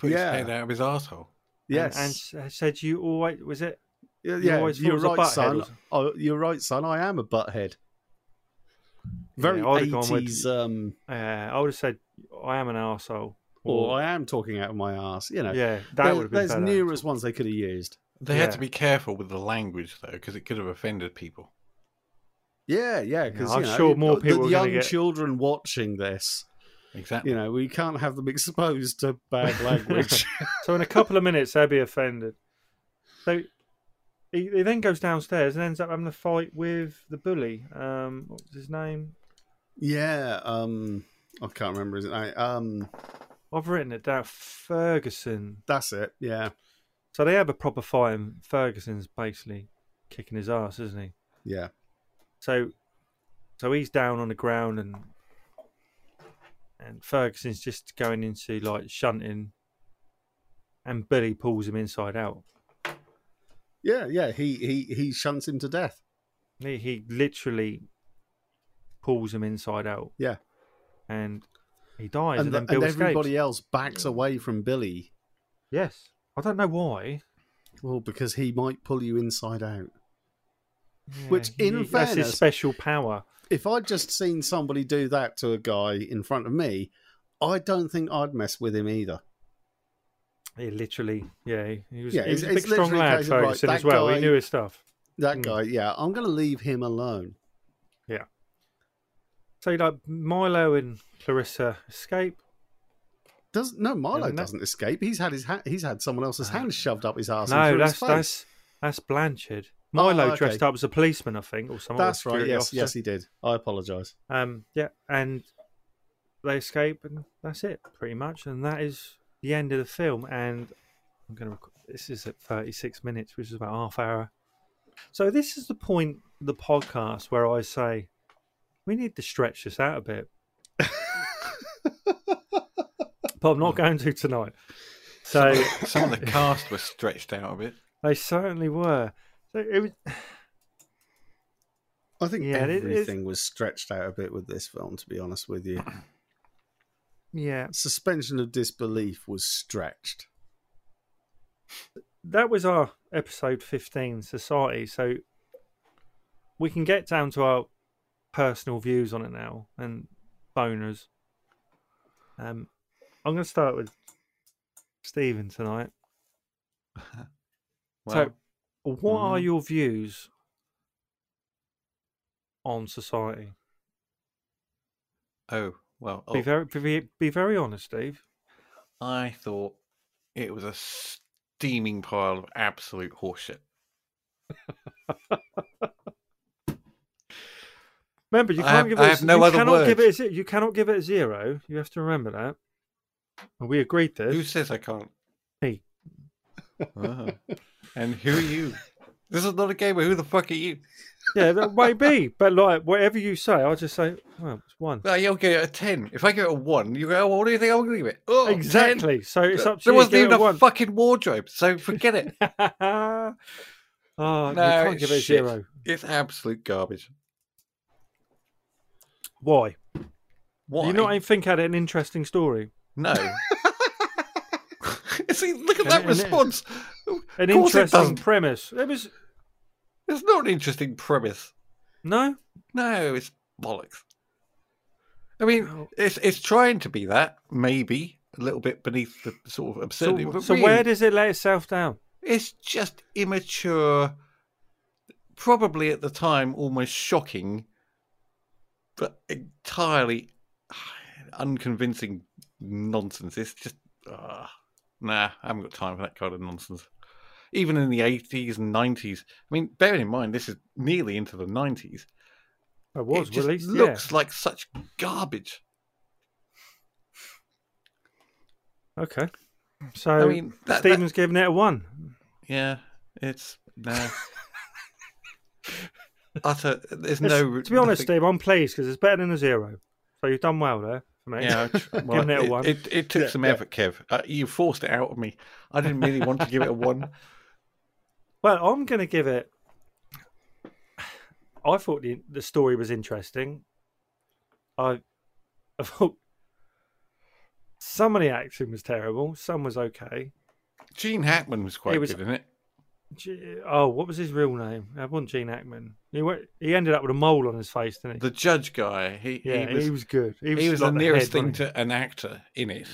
Put Yeah. his head out of his asshole. Yes. And, and said you always was it? Yeah, You yeah, always you're thought it was a right, son. Oh, you're right, son. I am a butthead. Very Yeah, I'd have gone with- eighties. Um, Uh, I would have said I am an arsehole. or I am talking out of my ass. You know, yeah, that There- would have been there's better. numerous ones they could have used. They had to be careful with the language though, because it could have offended people. Yeah, yeah. Because I'm you know, sure more people the are young get- children watching this. Exactly. You know, we can't have them exposed to bad *laughs* language. *laughs* So in a couple of minutes they'll be offended. So he, he then goes downstairs and ends up having a fight with the bully. Um, what was his name? yeah. Um, I can't remember his name. Um, I've written it down. Ferguson. that's it. Yeah, So they have a proper fight, and Ferguson's basically kicking his ass, isn't he? yeah. So, so he's down on the ground, and and Ferguson's just going into like shunting, and Billy pulls him inside out. Yeah, yeah. He he he shunts him to death. He, he literally pulls him inside out, Yeah, and he dies, and, and, then the- and everybody escapes. else backs away from Billy. Yes, I don't know why. Well, because he might pull you inside out. Yeah, Which, in he- that's his fairness- special power. If I'd just seen somebody do that to a guy in front of me, I don't think I'd mess with him either. He literally, yeah, he, he was, Yeah, he was it's- a big strong lad, of, right, as well. guy- He knew his stuff. That Mm. guy, yeah, I'm going to leave him alone. Yeah. So like Milo and Clarissa escape. Does no Milo that- doesn't escape. He's had his ha- he's had someone else's hand shoved up his ass. No, that's his face. that's that's Blanchard. Milo Oh, okay. dressed up as a policeman, I think, or something. That's right. Yes, yes, he did. I apologise. Um, yeah, and they escape, and that's it, pretty much, and that is the end of the film. And I'm gonna. Rec- this is at 36 minutes, which is about half hour. So this is the point of the podcast where I say we need to stretch this out a bit. *laughs* but I'm not going to tonight. So Some of the cast were stretched out a bit. *laughs* they certainly were. So it was. *sighs* I think Yeah, it is- everything was stretched out a bit with this film. To be honest with you, *clears throat* Yeah, suspension of disbelief was stretched. that was our episode 15 society so we can get down to our personal views on it now and boners um i'm going to start with stephen tonight *laughs* Well, so what are mhm. your views on society oh well. be oh, very be, be very honest steve I thought it was a steaming pile of absolute horseshit. remember you can't have- give it a- have no you other cannot give it a, you cannot give it a zero you have to remember that and we agreed this Who says I can't? Me. Ah. *laughs* And who are you? This is not a game. Where who the fuck are you? Yeah, that might be, but like whatever you say, I'll just say, well, it's one. Well, you'll give it a ten. If I give it a one, you go, oh, what do you think I'm going to give it? Oh, 10. exactly. So it's up to There you. wasn't give even a one. fucking wardrobe, so forget it. *laughs* oh, you No, can't give it a shit. zero. It's absolute garbage. Why? Why? You not even think had an interesting story? No. *laughs* *laughs* See, look at that and response. An interesting premise. It was It's not an interesting premise. no. No, it's bollocks. I mean, it's it's trying to be that, maybe a little bit beneath the sort of So, absurdity. but so really, where does it let itself down? it's just immature, probably at the time almost shocking, but entirely unconvincing nonsense. It's just, uh, nah, I haven't got time for that kind of nonsense. Even in the 80s and 90s. I mean, bearing in mind, this is nearly into the 90s. It was it just released. looks like such garbage. Okay. So I mean, that- Stephen's giving it a one. Yeah, it's, nah. *laughs* Utter, there's It's- no. to be honest, nothing- Steve, I'm pleased because it's better than a zero. So you've done well there for me. Yeah, *laughs* well, Giving it a it, one. It, it took Yeah, some yeah. effort, Kev. Uh, you forced it out of me. I didn't really want to give it a one. *laughs* Well, I'm going to give it. I thought the the story was interesting. I, I thought Some of the acting was terrible. Some was okay. Gene Hackman was quite It was- good, isn't it? G- Oh, what was his real name? It wasn't Gene Hackman. He went, he ended up with a mole on his face, didn't he? The judge guy. He, yeah, he was, good. he was, like the nearest head, thing to an actor in it.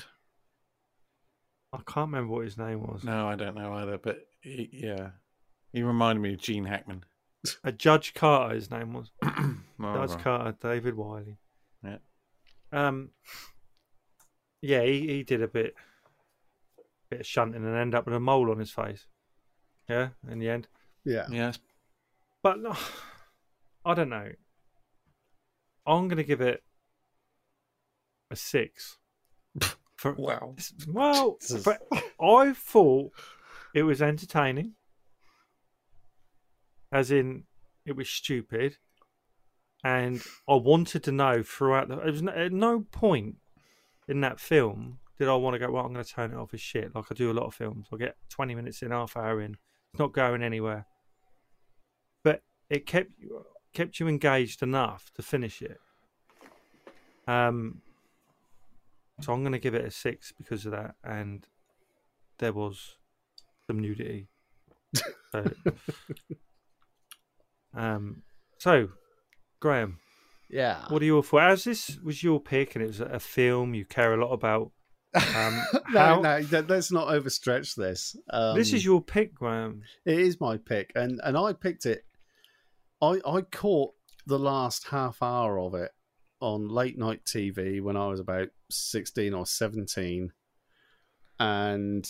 I can't remember what his name was. No, I don't know either, but he, yeah, he reminded me of Gene Hackman. A Judge Carter, his name was. *clears throat* Oh, Judge right. Carter, David Wiley. Yeah. Um. Yeah, he, he did a bit, bit of shunting and end up with a mole on his face. Yeah, in the end. Yeah. Yes. But no, I don't know. I'm going to give it a six. *laughs* For, Wow. Well, Jesus. for, I thought it was entertaining, as in it was stupid, and I wanted to know throughout the. It was no, at no point in that film did I want to go. Well, I'm going to turn it off as shit, like I do a lot of films. I get 20 minutes in, half hour in, it's not going anywhere. But it kept you kept you engaged enough to finish it. Um, so I'm going to give it a six because of that, and there was some nudity. *laughs* So, um, so Graham, Yeah. what are your thoughts? As this was your pick, and it was a film you care a lot about. Um, *laughs* no, how- no, let's not overstretch this. Um, this is your pick, Graham. It is my pick, and and I picked it. I I caught the last half hour of it on late night TV when I was about sixteen or seventeen, and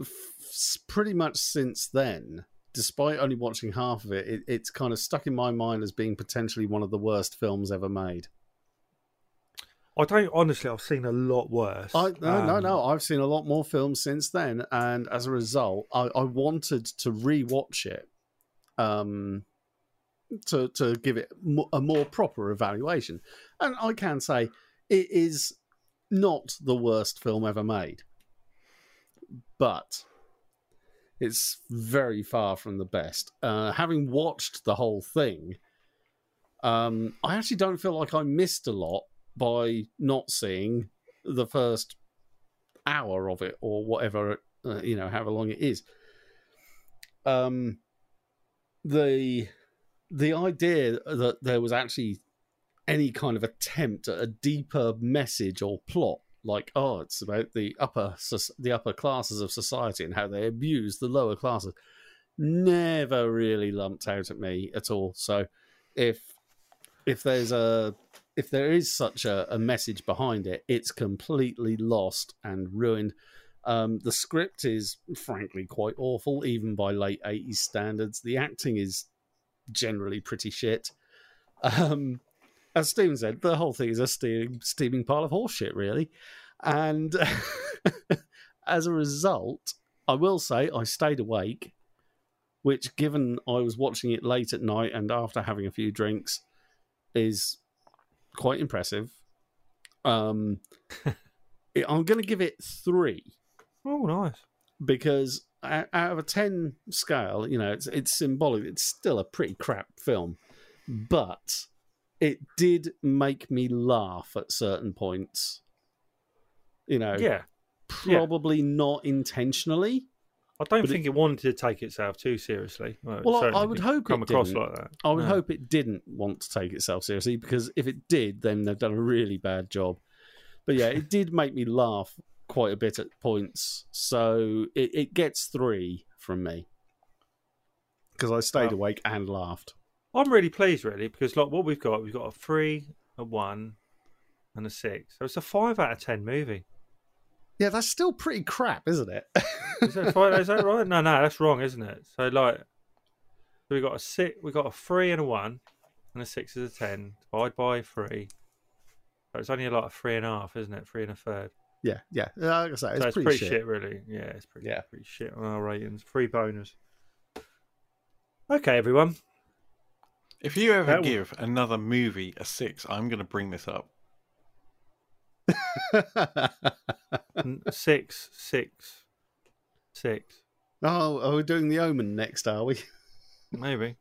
f- pretty much since then, despite only watching half of it, it, it's kind of stuck in my mind as being potentially one of the worst films ever made. I don't honestly. I've seen a lot worse. I, no, no, Um, no. I've seen a lot more films since then, and as a result, I, I wanted to rewatch it, um, to to give it a more proper evaluation. And I can say it is not the worst film ever made, but it's very far from the best. Uh, having watched the whole thing, um, I actually don't feel like I missed a lot by not seeing the first hour of it or whatever uh, you know however long it is um the the idea that there was actually any kind of attempt at a deeper message or plot like oh it's about the upper the upper classes of society and how they abuse the lower classes never really lumped out at me at all so if if there's a if there is such a, a message behind it, it's completely lost and ruined. Um, the script is frankly quite awful, even by late 80s standards. The acting is generally pretty shit. *laughs* Um, as Steven said, the whole thing is a steaming, steaming pile of horseshit, really. And *laughs* as a result, I will say I stayed awake, which, given I was watching it late at night and after having a few drinks, is quite impressive. Um, *laughs* I'm going to give it three Oh, nice. because out of a ten scale, you know, it's it's symbolic. It's still a pretty crap film, but it did make me laugh at certain points. You know, Yeah. yeah. probably not intentionally. I don't But it- think it, wanted to take itself too seriously. Well, Well, I- I would hope come it across didn't. like that. I would No. hope it didn't want to take itself seriously because if it did, then they've done a really bad job. But yeah, it *laughs* did make me laugh quite a bit at points. So it, it gets three from me because I stayed Wow. awake and laughed. I'm really pleased, really, because like what we've got, we've got a three, a one, and a six. So it's a five out of ten movie. Yeah, that's still pretty crap, isn't it? *laughs* Is that, five, is that right? No, no, that's wrong, isn't it? So like, we got a six, we got a three and a one, and a six is a ten. Divide by three. So it's only like a three and a half, isn't it? Three and a third. yeah, yeah. Like I say, it's, so it's pretty, pretty, shit. shit. really. Yeah, it's pretty, Yeah. pretty shit on our ratings. Three bonus. Okay, everyone. If you ever That w- give another movie a six, I'm going to bring this up. N- six, six, six. oh, are we doing the Omen next? Are we? *laughs* Maybe.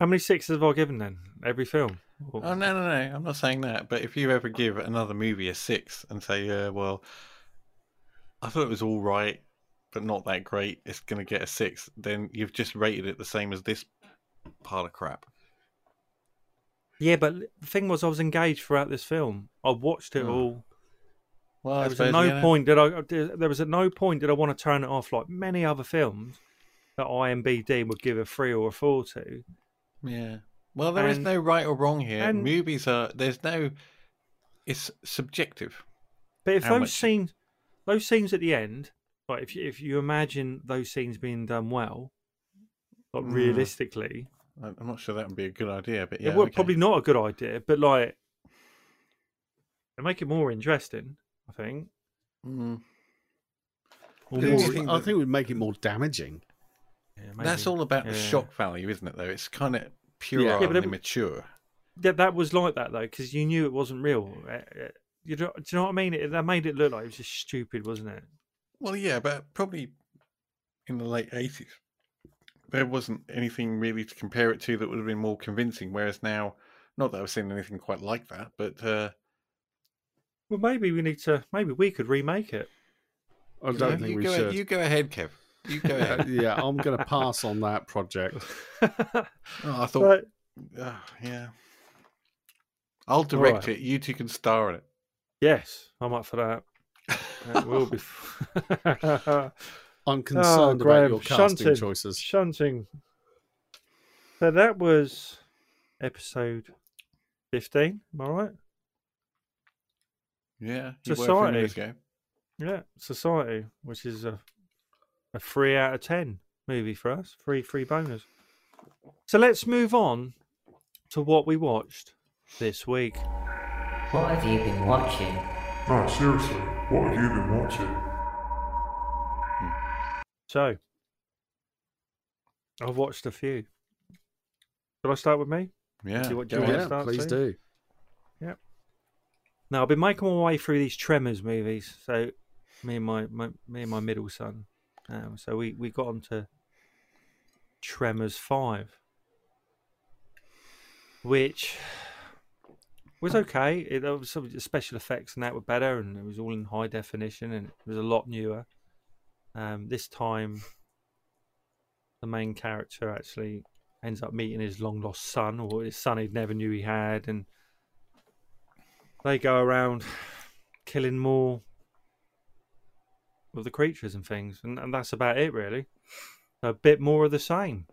How many sixes have I given then? Every film? Or- Oh no, no, no! I'm not saying that. But if you ever give another movie a six and say, "Yeah, well, I thought it was all right, but not that great," it's going to get a six. Then you've just rated it the same as this pile of crap. Yeah, but the thing was, I was engaged throughout this film. I watched it Oh. all. Well, There was at no yeah, point did I. There was at no point did I want to turn it off like many other films that IMBD would give a three or a four to. Yeah. Well, there is And- no right or wrong here. and- Movies are there's no. It's subjective. But if How those much- scenes, those scenes at the end, like if you, if you imagine those scenes being done well, like Mm. realistically, I- I'm not sure that would be a good idea, but yeah, it would okay. probably not a good idea. But like, it make it more interesting. I think. Mm. More- think I think it would make it more damaging. yeah, That's all about the shock value, isn't it? Though it's kind of pure Yeah. Yeah, and it- immature. Yeah, that was like that though, because you knew it wasn't real. Uh, uh, You know, do you know what I mean? It, that made it look like it was just stupid, wasn't it? Well, yeah, but probably in the late eighties, there wasn't anything really to compare it to that would have been more convincing. Whereas now, not that I've seen anything quite like that, but uh, Well, maybe we need to. Maybe we could remake it. I you, don't think we go, should. You go ahead, Kev. You go *laughs* ahead. yeah, I'm going to pass on that project. *laughs* oh, I thought, But, uh, yeah. I'll direct right. it. You two can star in it. yes, I'm up for that. It will be. *laughs* Oh, f- I'm concerned about your casting shunting. choices. Shunting. So that was episode 15. Am I right? Yeah, you were a few Society. minutes. Yeah, Society, which is a a three out of ten movie for us. Three free bonus. So let's move on to what we watched this week. What have you been watching? No, seriously, what have you been watching? So I've watched a few. Shall I start with me? Yeah, Do you, want- do go you want to start, please Steve? do. Now I've been making my way through these Tremors movies. So me and my, my me and my middle son. Um, so we we got onto Tremors Five, which was okay. It there was some special effects and that were better, and it was all in high definition, and it was a lot newer. Um, this time, the main character actually ends up meeting his long lost son, or his son he never knew he had, and they go around killing more of the creatures and things, and, and that's about it really. A bit more of the same,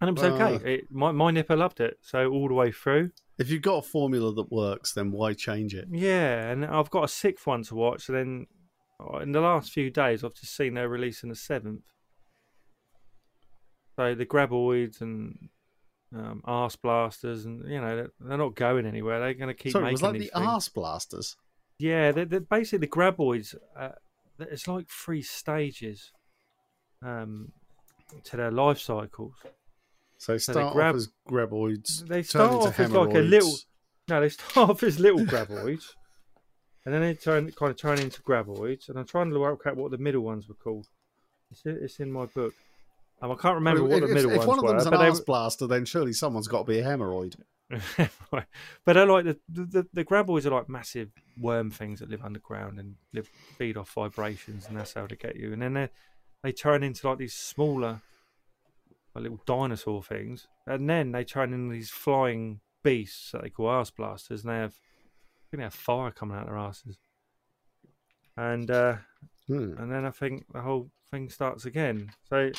and it was Well, okay. It, my my nipper loved it, so all the way through. If you've got a formula that works, then why change it? Yeah, and I've got a sixth one to watch. And then uh, in the last few days, I've just seen they're releasing a seventh. So the graboids and um, arse blasters, and you know they're, not going anywhere. They're going to keep Sorry, making was that the things. arse blasters? Yeah, they're, they're basically the graboids. Uh, it's like three stages um, to their life cycles. So they So start grab- off as graboids. They start off as like a little. No, they start *laughs* off as little *laughs* graboids, and then they turn kind of turn into graboids. And I'm trying to work out what the middle ones were called. It's, in- it's in my book. Um, I can't remember what if, the middle if ones were. If one of were, them's an but they blaster, then surely someone's got to be a hemorrhoid. Right. *laughs* but they're like the, the the graboids are like massive worm things that live underground and live feed off vibrations, and that's how they get you. And then they they turn into like these smaller, like little dinosaur things, and then they turn into these flying beasts that they call arse blasters, and they have I think they have fire coming out of their asses. And uh, Hmm. and then I think the whole thing starts again. So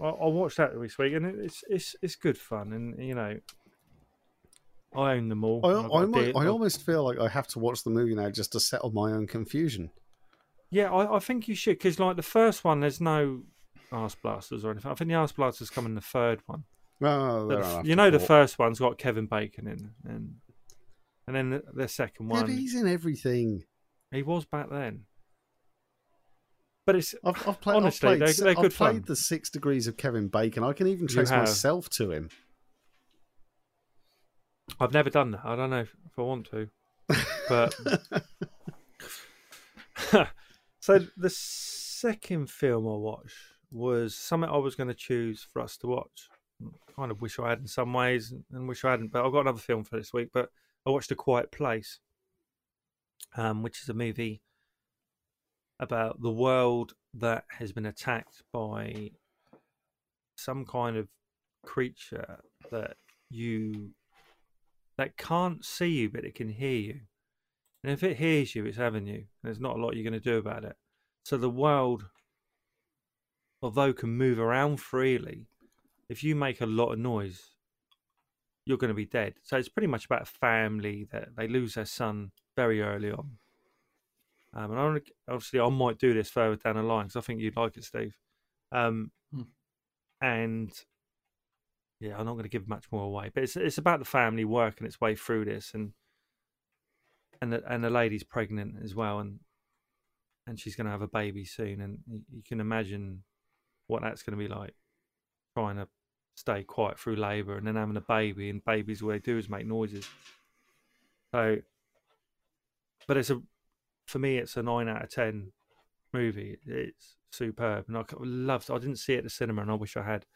I, I watched that this week, and it- it's it's it's good fun, and you know. I own them all. I, I've got I, a might- I almost feel like I have to watch the movie now just to settle my own confusion. Yeah, I, I think you should because like the first one, there's no arse blasters or anything. I think the arse blasters come in the third one. No, But they the don't f- have you know, the talk. first one's got Kevin Bacon in, and and then the, the second Yeah, one, but he's in everything. he was back then. But it's I've, I've played. honestly, I've played, they're, they're I've played fun. the Six Degrees of Kevin Bacon. I can even trace myself to him. I've never done that. I don't know if, if I want to, but *laughs* so the second film I watched was something I was going to choose for us to watch, kind of wish I had in some ways, and wish I hadn't. But I've got another film for this week. But I watched A Quiet Place, um, which is a movie about the world that has been attacked by some kind of creature that you that can't see you but it can hear you. And if it hears you it's having you. There's not a lot you're going to do about it. So the world although can move around freely if you make a lot of noise you're going to be dead so it's pretty much about a family that they lose their son very early on um, and I obviously I might do this further down the line because I think you'd like it, Steve. Um, Hmm. And yeah, I'm not going to give much more away, but it's it's about the family working its way through this, and and the, and the lady's pregnant as well, and and she's going to have a baby soon, and you can imagine what that's going to be like, trying to stay quiet through labour and then having a baby, and babies all they do is make noises. So, but it's a for me, it's a nine out of ten movie. It's superb, and I loved. I didn't see it at the cinema, and I wish I had.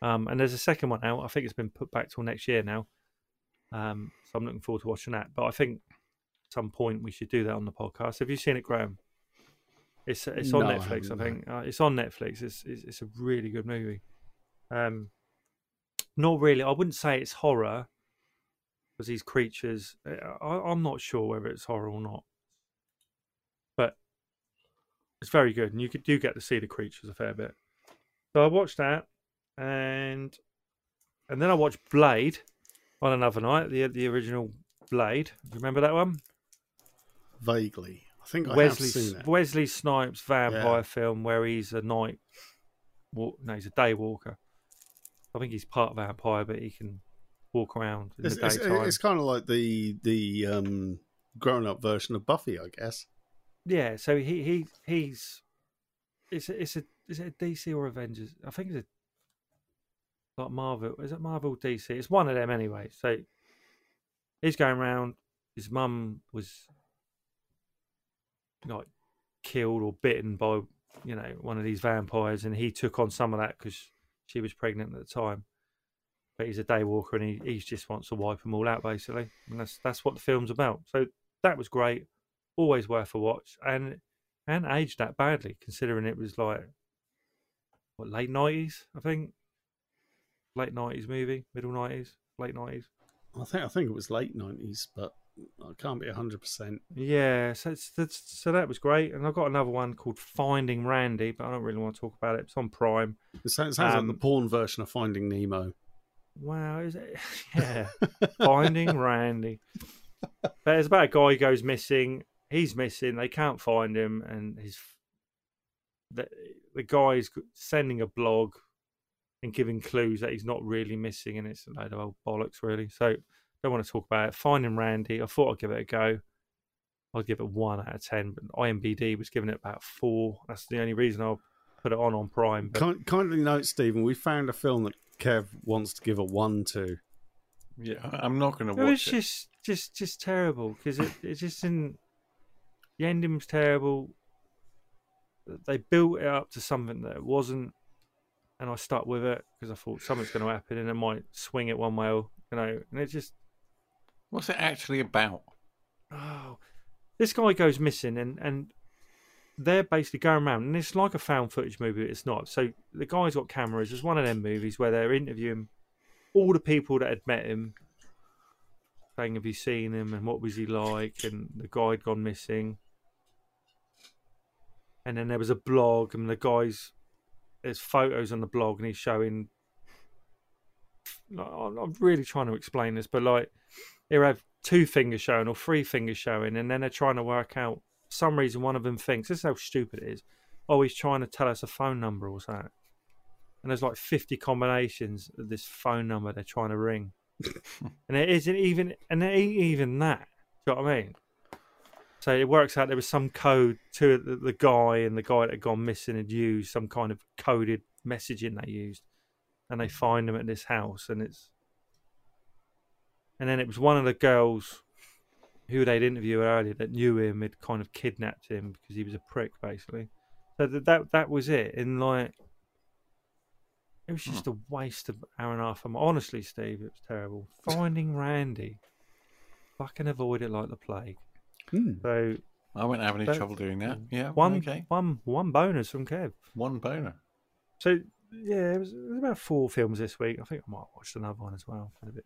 Um, and there's a second one out. I think it's been put back till next year now. Um, so I'm looking forward to watching that. But I think at some point we should do that on the podcast. Have you seen it, Graham? It's it's on No, Netflix. I, haven't, think uh, it's on Netflix. It's, it's it's a really good movie. Um, not really. I wouldn't say it's horror because these creatures. uh, I, I'm not sure whether it's horror or not, but it's very good, and you do get to see the creatures a fair bit. So I watched that, and and then I watched Blade on another night. The the original Blade. Do you remember that one? Vaguely, I think I Wesley have seen it. Wesley Snipes vampire Yeah. film where he's a night. Walk, no, he's a day walker. I think he's part vampire, but he can walk around in It's, the it's, daytime. it's kind of like the the um, grown up version of Buffy, I guess. Yeah, so he he he's it's a, it's a is it a DC or Avengers? I think it's a like Marvel. Is it Marvel DC? It's one of them anyway. So he's going around. His mum was like killed or bitten by you know one of these vampires, and he took on some of that because she was pregnant at the time. But he's a day walker, and he, he just wants to wipe them all out basically, and that's that's what the film's about. So that was great. Always worth a watch. And and aged that badly considering it was like what late nineties I think? Late nineties movie? Middle nineties? Late nineties? I think I think it was late nineties, but I can't be hundred percent. yeah so it's, that's, so that was great and I've got another one called Finding Randy but I don't really want to talk about it it's on Prime It sounds, sounds Um, like the porn version of Finding Nemo. Wow, is it? *laughs* Yeah, *laughs* Finding Randy. But it's about a guy who goes missing. He's missing. They can't find him, and his the the guy's sending a blog and giving clues that he's not really missing, and it's a load of old bollocks, really. So don't want to talk about it. Finding Randy. I thought I'd give it a go. I'd give it one out of ten, but IMBD was giving it about four. That's the only reason I'll put it on on Prime. But kindly note, Stephen, we found a film that Kev wants to give a one to. Yeah, I'm not going to It was watch it. just, just, just terrible because it, it just didn't. The ending was terrible. They built it up to something that it wasn't, and I stuck with it because I thought something's going to happen and it might swing it one way or you know. And it just, What's it actually about? oh, this guy goes missing and and they're basically going around and it's like a found footage movie. But it's not. So the guy's got cameras. It's one of them movies where they're interviewing all the people that had met him saying, "Have you seen him? And what was he like?" And the guy had gone missing. And then there was a blog, and the guy's there's photos on the blog, and he's showing. I'm I'm really trying to explain this, but like, he'll have two fingers showing or three fingers showing, and then they're trying to work out for some reason one of them thinks this is how stupid it is. Oh, he's trying to tell us a phone number or something. And there's like 50 combinations of this phone number they're trying to ring. *laughs* and it isn't even, and it ain't even that. Do you know what I mean? So it works out there was some code to the, the guy, and the guy that had gone missing had used some kind of coded messaging they used. And they find him at this house, and it's. And then it was one of the girls who they'd interviewed earlier that knew him had kind of kidnapped him because he was a prick, basically. So that that, that was it. And like, It was just a waste of hour and a half. Honestly, Steve, it was terrible. Finding Randy, fucking avoid it like the plague. Hmm. So I won't have any That- trouble doing that. Yeah, one, okay. one, one bonus from Kev. One boner. So yeah, it was, it was about four films this week. I think I might have watched another one as well. A bit,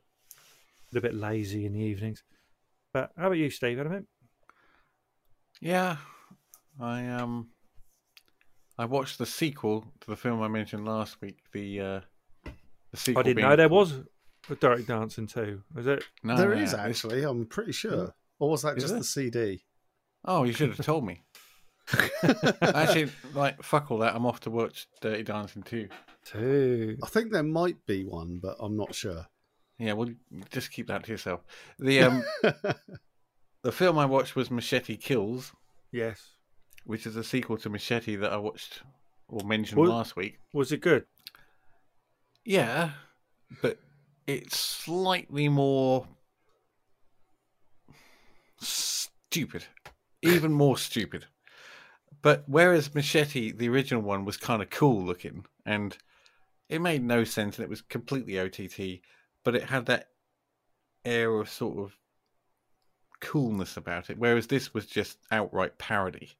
a bit lazy in the evenings. But how about you, Steve? Anything? Yeah, I um, I watched the sequel to the film I mentioned last week. The uh, the sequel. I didn't being- know there was a Dirty Dancing too. Was it? No, there yeah, is actually. I'm pretty sure. Or was that Is just there? the CD? Oh, you should have told me. *laughs* Actually, like fuck all that. I'm off to watch Dirty Dancing too. Two. I think there might be one, but I'm not sure. Yeah, well, just keep that to yourself. The *laughs* um, the film I watched was Machete Kills, Yes. which is a sequel to Machete that I watched or mentioned Well- last week. Was it good? Yeah, but it's slightly more stupid, even *laughs* more stupid. But whereas Machete, the original one, was kind of cool looking and it made no sense and it was completely OTT, but it had that air of sort of coolness about it. Whereas this was just outright parody.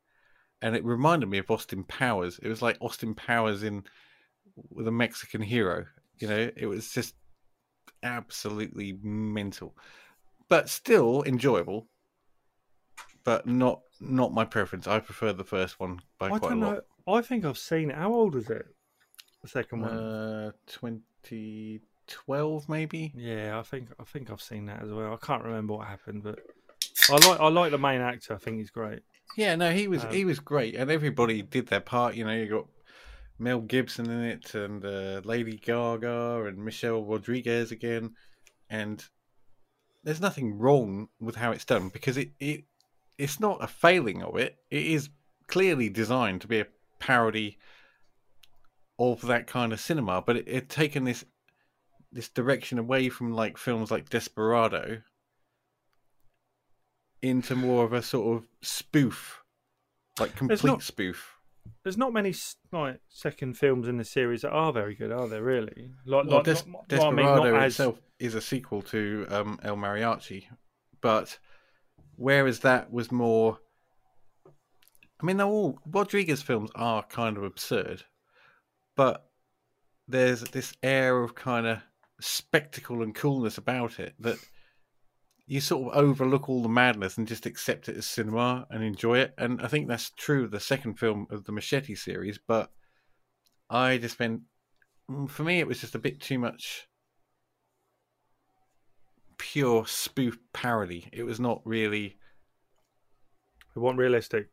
And it reminded me of Austin Powers. It was like Austin Powers in with a Mexican hero. You know, it was just absolutely mental, but still enjoyable. But not not my preference. I prefer the first one by I quite a lot. know. I think I've seen. How old was it? The second one. Uh, twenty twelve maybe. Yeah, I think I think I've seen that as well. I can't remember what happened, but I like I like the main actor. I think he's great. Yeah, no, he was Um, he was great, and everybody did their part. You know, you got Mel Gibson in it, and uh, Lady Gaga, and Michelle Rodriguez again, and there's nothing wrong with how it's done because it it it's not a failing of it. It is clearly designed to be a parody of that kind of cinema, but it, it taken this this direction away from like films like Desperado into more of a sort of spoof, like There's complete not- spoof. There's not many like second films in the series that are very good, are there? Really? Like, Well, like Des- not- Desperado I mean, as- itself is a sequel to um, El Mariachi, but whereas that was more, I mean, they're all Rodriguez films are kind of absurd, but there's this air of kind of spectacle and coolness about it that you sort of overlook all the madness and just accept it as cinema and enjoy it. And I think that's true of the second film of the Machete series, but I just went, mm, for me, it was just a bit too much pure spoof parody. It was not really. It wasn't realistic.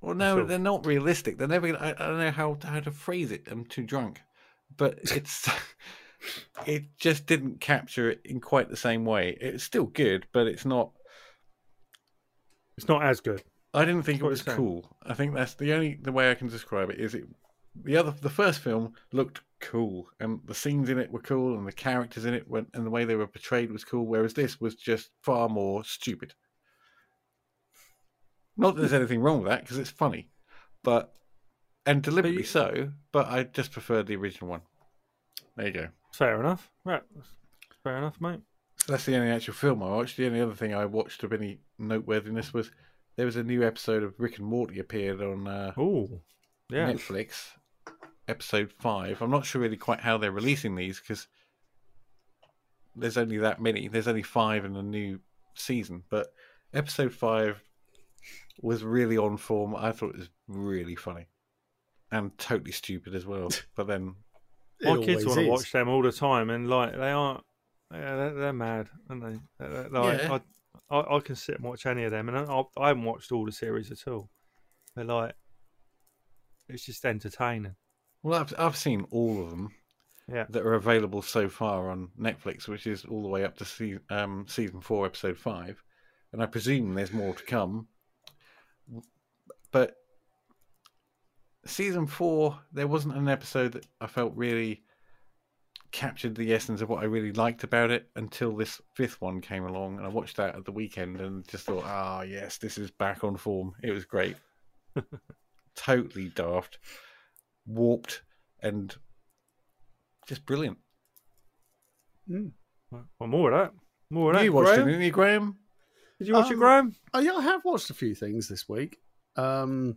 Well, no, So- they're not realistic. They're never. Gonna, I, I don't know how how to phrase it. I'm too drunk, but *laughs* it's. It just didn't capture it in quite the same way. It's still good, but it's not. It's not as good. I didn't think it was cool. I think that's the only the way I can describe it is it. The other, the first film looked cool, and the scenes in it were cool, and the characters in it went, and the way they were portrayed was cool. Whereas this was just far more stupid. Not that there's anything wrong with that because it's funny, but and deliberately so. But I just preferred the original one. There you go. Fair enough. Right. Fair enough, mate. That's the only actual film I watched. The only other thing I watched of any noteworthiness was there was a new episode of Rick and Morty appeared on uh, Oh, yeah. Netflix, episode five. I'm not sure really quite how they're releasing these because there's only that many. There's only five in the new season, but episode five was really on form. I thought it was really funny and totally stupid as well. *laughs* But then My kids want to watch them all the time, and like they aren't. Yeah, they're, they're mad, aren't they? They're- they're- like, Yeah. I, I, I can sit and watch any of them, and I, I haven't watched all the series at all. They're like, it's just entertaining. Well, I've I've seen all of them. Yeah. That are available so far on Netflix, which is all the way up to se- um, season four, episode five, and I presume there's more to come. But season four, there wasn't an episode that I felt really captured the essence of what I really liked about it until this fifth one came along, and I watched that at the weekend and just thought, ah, yes, this is back on form. It was great. *laughs* totally daft, warped, and just brilliant. Well, more of that. More of that. You watched Graham? it, didn't you, Graham? Did you watch it, Um, Graham? Oh yeah, I have watched a few things this week. Um,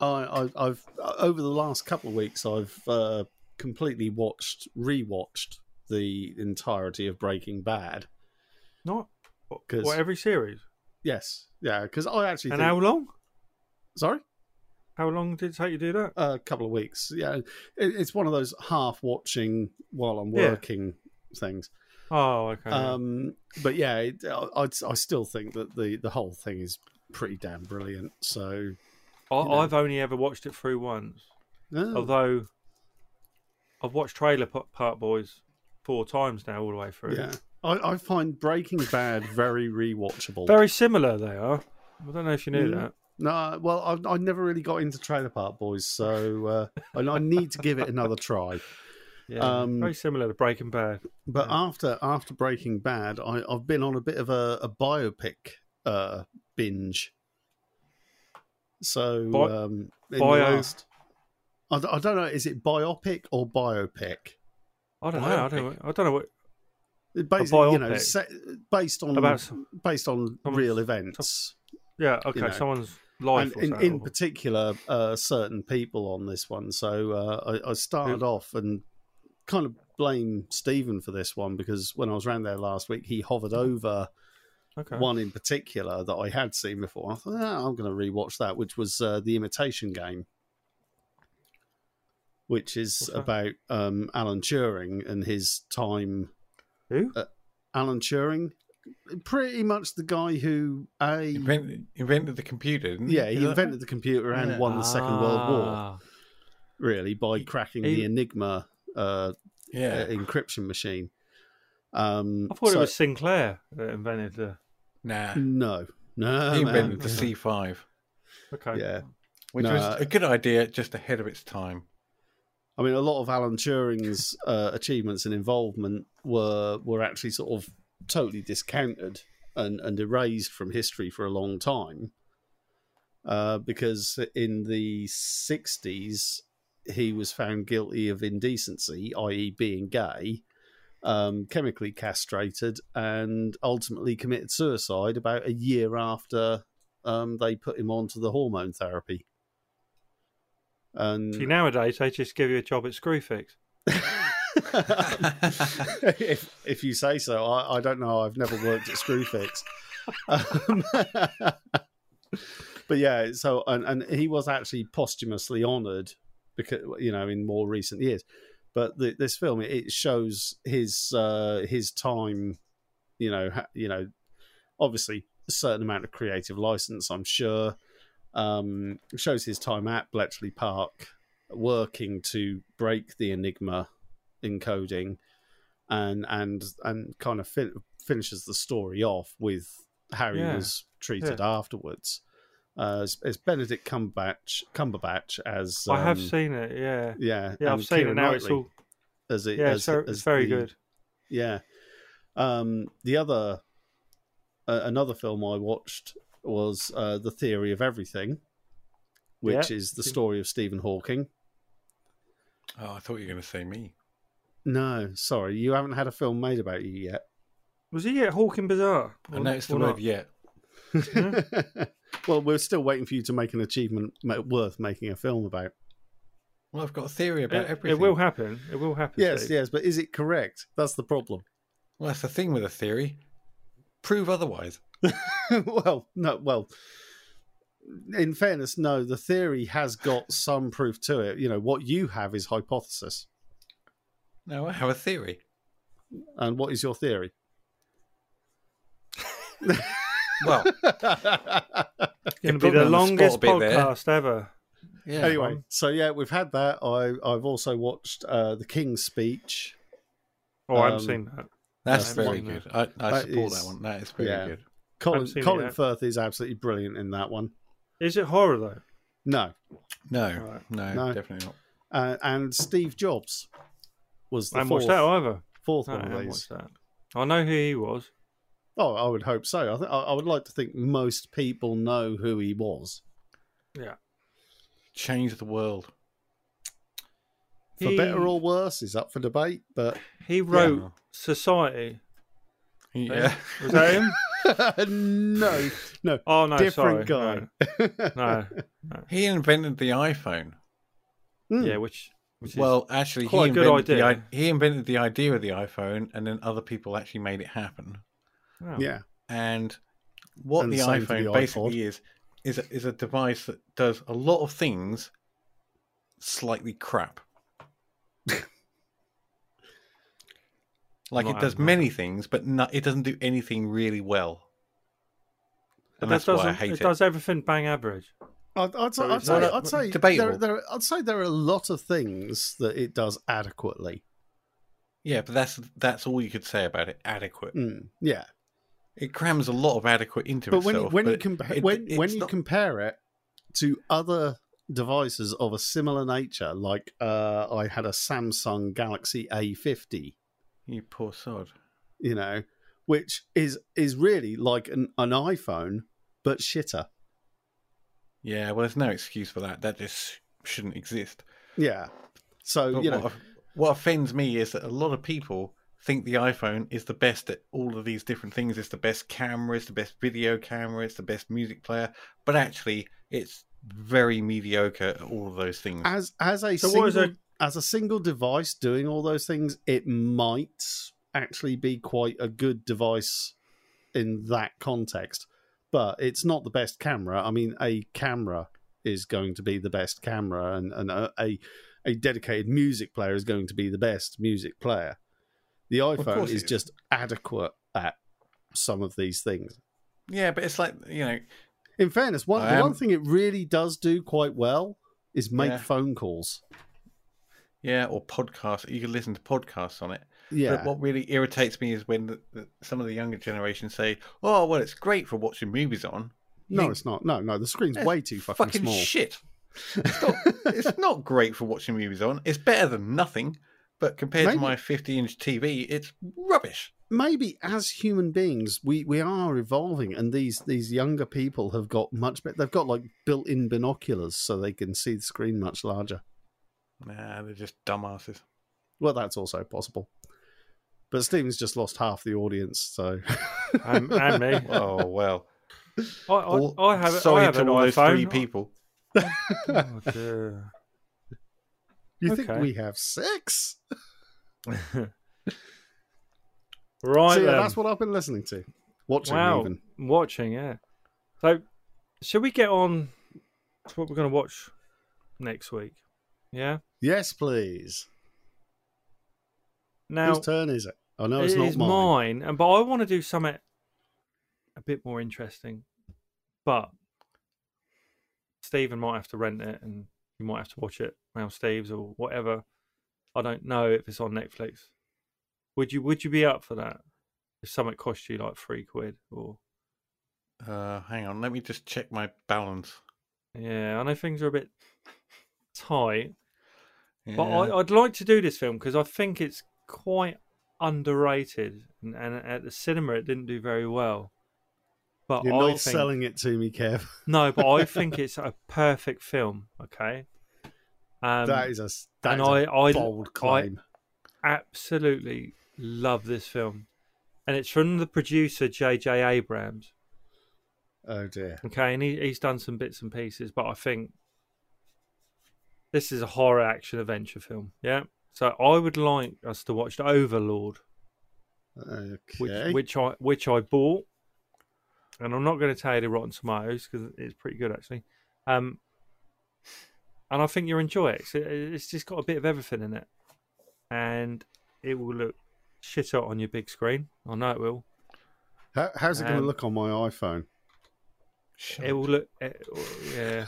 I, I've over the last couple of weeks, I've uh, completely watched, rewatched the entirety of Breaking Bad. Not. What, 'Cause- what, every series? Yes, yeah, because I actually And think, how long? sorry, How long did it take you to do that? a couple of weeks. Yeah, it, it's one of those half watching while I'm Yeah. working things. Oh, okay. Um, but yeah, it, I, I still think that the the whole thing is pretty damn brilliant. So, I, you know. I've only ever watched it through once. oh, Although I've watched Trailer Pa- Park Boys four times now, all the way through. yeah, I, I find Breaking Bad very rewatchable. Very similar they are. I don't know if you knew Mm. that. No, well, I, I never really got into Trailer Park Boys, so uh, I, I need to give it another try. Yeah, Um, very similar to Breaking Bad. But after after Breaking Bad, I, I've been on a bit of a, a biopic uh, binge. So Bi- um, bio- last- I, I don't know. Is it biopic or biopic? I don't know. I don't. know- I don't know what. Basically, you know, biopic? set, based on About some- based on real events. Yeah. Okay. know. Someone's life. and in, in particular, uh, certain people on this one. So uh, I, I started off and kind of blame Stephen for this one because when I was around there last week, he hovered over okay. one in particular that I had seen before. I thought, "Ah, I'm going to rewatch that, which was uh, the Imitation Game, which is What's about um, Alan Turing and his time. Who? Uh, Alan Turing, pretty much the guy who a Invented, invented the computer, didn't yeah Is he invented the computer and Yeah. won the Second World War. Ah. really by cracking he- the Enigma uh, Yeah. uh, encryption machine. Um, I thought so- it was Sinclair that invented the. Nah. no, no, he man. invented the C5, Okay. Yeah, which No. was a good idea, just ahead of its time. I mean, a lot of Alan Turing's *laughs* uh, achievements and involvement were were actually sort of totally discounted and, and erased from history for a long time. Uh, because in the 60s, he was found guilty of indecency, i.e., being gay, um, chemically castrated, and ultimately committed suicide about a year after um, they put him onto the hormone therapy. And See, nowadays they just give you a job at Screwfix. *laughs* if if you say so, I, I don't know. I've never worked at Screwfix. Um, *laughs* but yeah, so and, and he was actually posthumously honoured because you know in more recent years. But the, this film it shows his uh, his time, you know, ha, you know, obviously a certain amount of creative license, I'm sure. Um, shows his time at Bletchley Park working to break the Enigma encoding and and and kind of fin- finishes the story off with how Yeah. he was treated Yeah. afterwards. Uh, as, as Benedict Cumberbatch, Cumberbatch as I have um, seen it. Yeah. yeah, Yeah, I've and seen it Keira now. It's all. as it, Yeah, as, it's very, as it's very the- good. Yeah. Um, the other, uh, another film I watched was uh, The Theory of Everything, which Yeah. is the story of Stephen Hawking. Oh, I thought you were going to say me. No, sorry, you haven't had a film made about you yet. Was he yet Hawking Bazaar? I Or- noticed the or word not? Yet. *laughs* well, we're still waiting for you to make an achievement worth making a film about. Well, I've got a theory about It, everything. it will happen. It will happen. Yes, Steve. yes, but is it correct? That's the problem. Well, that's the thing with a theory. Prove otherwise. *laughs* well, no, well, in fairness, no, the theory has got some proof to it. You know, what you have is hypothesis. No, I have a theory. And what is your theory? *laughs* Well, It's going to be the on the spot longest a bit there. podcast ever. yeah. anyway, so yeah, we've had that. I I've also watched uh, the King's Speech. Oh, I haven't Um, seen that. that's that's very one good. I, I That support is- that one. That is very yeah. good. Colin Haven't seen it Colin. Firth is absolutely brilliant in that one. Is it horror though? No, No, Right. no, No. definitely not. uh, and Steve Jobs was the I haven't fourth, watched that either. fourth No, I one of these. that. I know who he was. Oh, I would hope so. I, th- I I would like to think most people know who he was. Yeah. Change the world. for He- better or worse, is up for debate. But He wrote Society. Yeah. Was that him? *laughs* no, no. Oh no, different sorry. guy. No. He invented the iPhone. Hmm. Yeah, which, which Well, actually, he quite a good invented, the, idea. he invented the idea of the iPhone, and then other people actually made it happen. Oh. Yeah. And what And the iPhone the basically is is a, is a device that does a lot of things slightly crap. *laughs* like Not it does many things, but no, it doesn't do anything really well. And that that's why I hate it it. does everything bang average. I'd, I'd, say, So I'd it's say, not- I'd say debatable. There, there, I'd say there are a lot of things that it does adequately. Yeah, but that's that's all you could say about it. Adequate. Mm, yeah, It crams a lot of adequate into but itself. when you but compare when when you not- compare it to other devices of a similar nature, like uh, I had a Samsung Galaxy A50, you poor sod. you know, which is is really like an, an iPhone but shitter. Yeah, well, there's no excuse for that. That just shouldn't exist. Yeah. So But you know, what, what offends me is that a lot of people think the iPhone is the best at all of these different things. It's the best camera, it's the best video camera, it's the best music player, but actually, it's very mediocre at all of those things. as as a So single what is it- as a single device doing all those things, it might actually be quite a good device in that context. But it's not the best camera. I mean, a camera is going to be the best camera, and, and a, a a dedicated music player is going to be the best music player. The iPhone is just adequate at some of these things. yeah, but it's like you know, In fairness, one the one thing it really does do quite well is make Yeah. phone calls. yeah, or podcasts. You can listen to podcasts on it. Yeah. But what really irritates me is when the, the, some of the younger generation say, "Oh, well, it's great for watching movies on." You No, think, it's not. No, no, the screen's way too fucking, fucking small. shit. It's not, *laughs* it's not great for watching movies on. It's better than nothing, but compared Maybe- to my 50-inch TV, it's rubbish. Maybe as human beings, we, we are evolving, and these these younger people have got much better. They've got like built-in binoculars, so they can see the screen much larger. Nah, they're just dumbasses. Well, that's also possible. But Stephen's just lost half the audience, so *laughs* And, and me. *laughs* Oh well. I, I, I have, sorry I have to an all those three people. *laughs* Oh, you think we have six? *laughs* right so yeah, that's what I've been listening to, watching wow, even. watching, yeah. So, shall we get on to what we're going to watch next week? Yeah. Yes, please. Now, Whose turn is it? Oh, no, it's it not is mine. mine, and but I want to do something a bit more interesting. But Stephen might have to rent it, and you might have to watch it around Steve's or whatever. I don't know if it's on Netflix. Would you Would you be up for that? If something cost you like three quid, or Uh, hang on, let me just check my balance. yeah, I know things are a bit *laughs* tight, but Yeah. I, I'd like to do this film because I think it's quite underrated, and, and at the cinema it didn't do very well. But You're I not think, selling it to me, Kev. *laughs* No, but I *laughs* think it's a perfect film. Okay, um, that is a that and is a I, I, bold claim. I absolutely love this film, and it's from the producer J.J. Abrams. oh dear. Okay, and he, he's done some bits and pieces, but I think this is a horror action adventure film. Yeah, so I would like us to watch The Overlord, Okay. which which I which I bought, and I'm not going to tell you the Rotten Tomatoes because it's pretty good actually. Um, and I think you'll enjoy it. So it's just got a bit of everything in it, and it will look shit hot on your big screen. I know it will. How, how's it going to Um, look on my iPhone? It will look, it, yeah.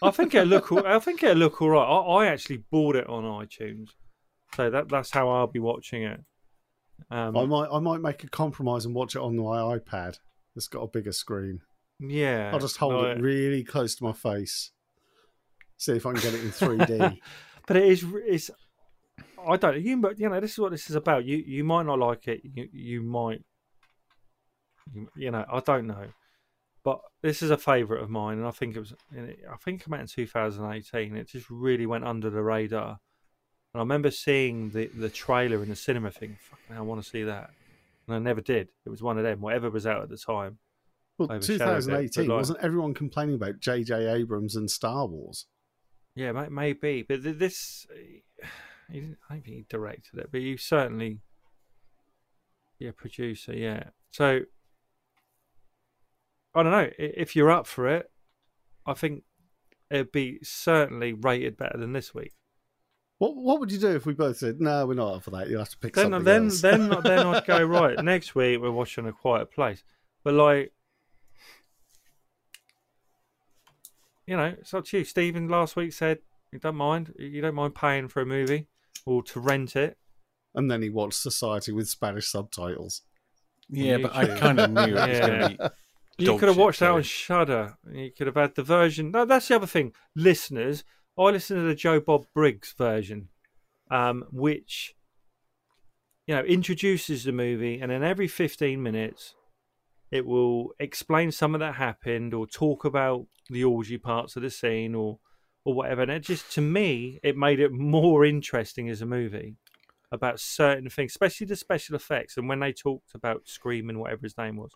I think it'll look. I think it'll look all right. I, I actually bought it on iTunes, so that that's how I'll be watching it. Um, I might I might make a compromise and watch it on my iPad. It's got a bigger screen. yeah, I'll just hold no, it really close to my face. See if I can get it in 3D. *laughs* but it is. It's. I don't. You, but you know, this is what this is about. You you might not like it. You you might. You, you know, I don't know, but this is a favourite of mine, and I think it was. I think it came out in 2018. It just really went under the radar, and I remember seeing the the trailer in the cinema, thing. "Fucking, I want to see that," and I never did. It was one of them. Whatever was out at the time. Well, overshadowed it, 2018 like- wasn't everyone complaining about J.J. Abrams and Star Wars? Yeah, maybe, but this, *sighs* he didn't, I don't think he directed it, but you certainly, yeah, producer, yeah. So, I don't know if you're up for it. I think it'd be certainly rated better than this week. What What would you do if we both said no? We're not up for that. You will have to pick Then, something then, else. then, then I'd go *laughs* right. Next week we're watching A Quiet Place, but like, you know, it's up to you. Stephen last week said you don't mind, you don't mind paying for a movie or to rent it. and then he watched Society with Spanish subtitles. Yeah, but I kind of *laughs* knew it was going to be. You could have watched that so- on Shudder. You could have had the version. No, that's the other thing, listeners. I listened to the Joe Bob Briggs version, um, which you know introduces the movie, and then every fifteen minutes, it will explain something that happened or talk about the orgy parts of the scene or or whatever. And it just to me, it made it more interesting as a movie about certain things, especially the special effects. And when they talked about Scream and whatever his name was,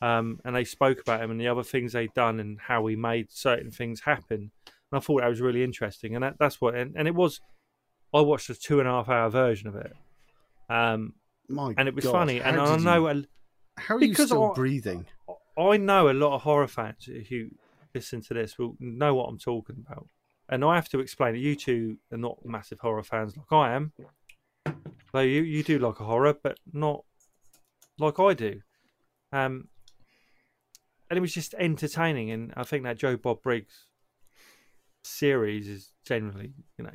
um, and they spoke about him and the other things they'd done and how he made certain things happen. And I thought that was really interesting. And that, that's what, and, and it was, I watched a two and a half hour version of it. Um, My and it was God, funny. And I know, you- a, How are you still I- breathing? I know a lot of horror fans who listen to this will know what I'm talking about. And I have to explain that you two are not massive horror fans like I am. Though you, you do like a horror, but not like I do. Um, and it was just entertaining. And I think that Joe Bob Briggs series is generally, you know,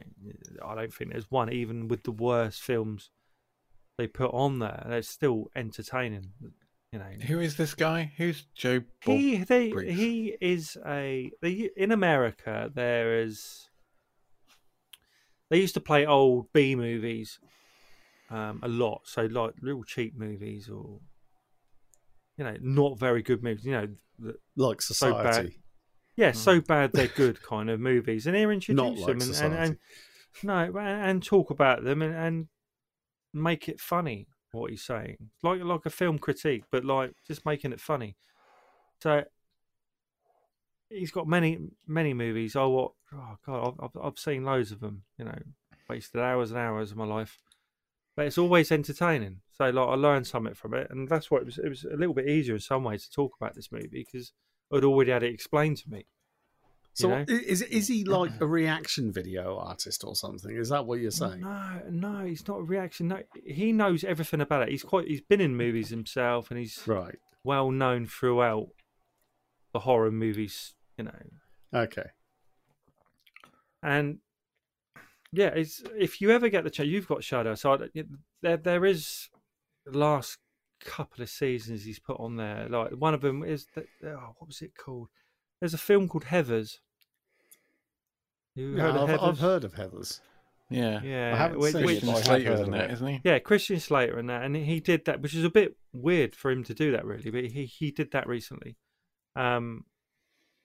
I don't think there's one, even with the worst films they put on there, they're still entertaining. You know, Who is this guy? Who's Joe Bob he they, he is a they, in America. There is they used to play old B movies um, a lot, so like real cheap movies or you know not very good movies. You know, the, Like so bad. Yeah, so mm. bad they're good kind of movies, and here *laughs* introduce like them and, and, and no, and, talk about them and, and make it funny. What he's saying, like like a film critique, but like just making it funny. So he's got many many movies. I watch. Oh god, I've, I've seen loads of them. You know, wasted hours and hours of my life, but it's always entertaining. So like I learned something from it, and that's what it was. It was a little bit easier in some ways to talk about this movie because I'd already had it explained to me. So you know? is is he like *clears throat* a reaction video artist or something? Is that what you're saying? No, no, he's not a reaction. No, he knows everything about it. He's quite. He's been in movies himself, and he's Right. well known throughout the horror movies. You know, Okay. and yeah, it's if you ever get the chance, you've got Shudder. So I, there, there is the last couple of seasons he's put on there. Like one of them is the, oh, what was it called? There's a film called Heathers. You Yeah, heard of I've, Heathers? I've heard of Heather's. Yeah. Yeah, I haven't which- seen which- it, but I have Slater's heard in of that, it. isn't he? Yeah, Christian Slater and that, and he did that, which is a bit weird for him to do that, really. But he he did that recently. Um,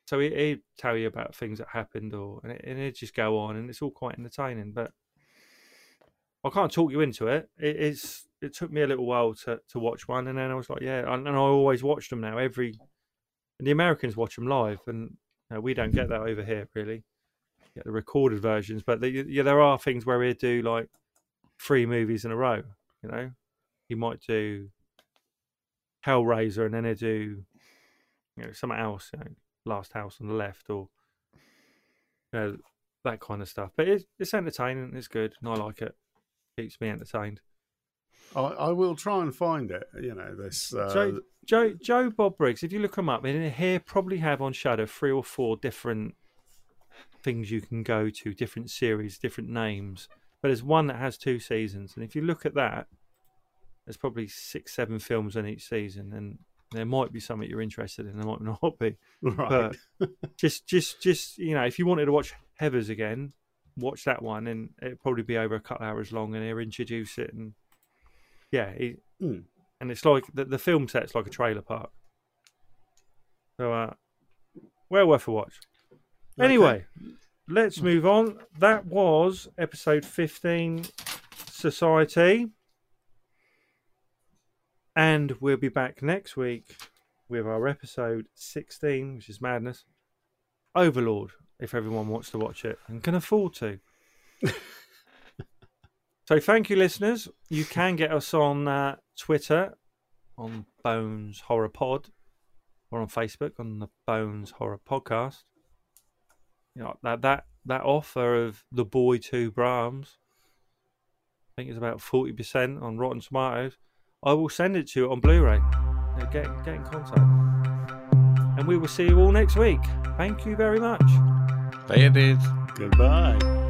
so he, he'd tell you about things that happened, or and, it, and it'd just go on, and it's all quite entertaining. But I can't talk you into it. It is. It took me a little while to to watch one, and then I was like, yeah, and, and I always watch them now. Every and the Americans watch them live, and you know, we don't get that over here, really. Get the recorded versions, but the, yeah, there are things where we do like three movies in a row. You know, he might do Hellraiser and then he do you know something else, you know, Last House on the Left or you know that kind of stuff. But it's it's entertaining. It's good, and I like it. Keeps me entertained. I, I will try and find it. You know this. Uh, Joe, Joe, Joe Bob Briggs. If you look him up, and here probably have on Shudder three or four different things you can go to, different series, different names. But there's one that has two seasons, and if you look at that, there's probably six, seven films in each season, and there might be something you're interested in. There might *laughs* not be. Right. But *laughs* just, just, just you know, if you wanted to watch Heathers again, watch that one, and it'll probably be over a couple hours long, and he'll introduce it, and yeah, he, Hmm. and it's like the, the film set's like a trailer park. So, uh, well worth a watch. Anyway, let's move on. That was episode 15 Society. And we'll be back next week with our episode 16, which is Madness. Overlord, if everyone wants to watch it and can afford to. *laughs* so, thank you, listeners. You *laughs* can get us on uh, Twitter on Bones Horror Pod or on Facebook on the Bones Horror Podcast. You know that that that offer of the boy two Brahms. I think it's about forty percent on Rotten Tomatoes. I will send it to you on Blu-ray. Now get get in contact, and we will see you all next week. Thank you very much. There it is. Goodbye.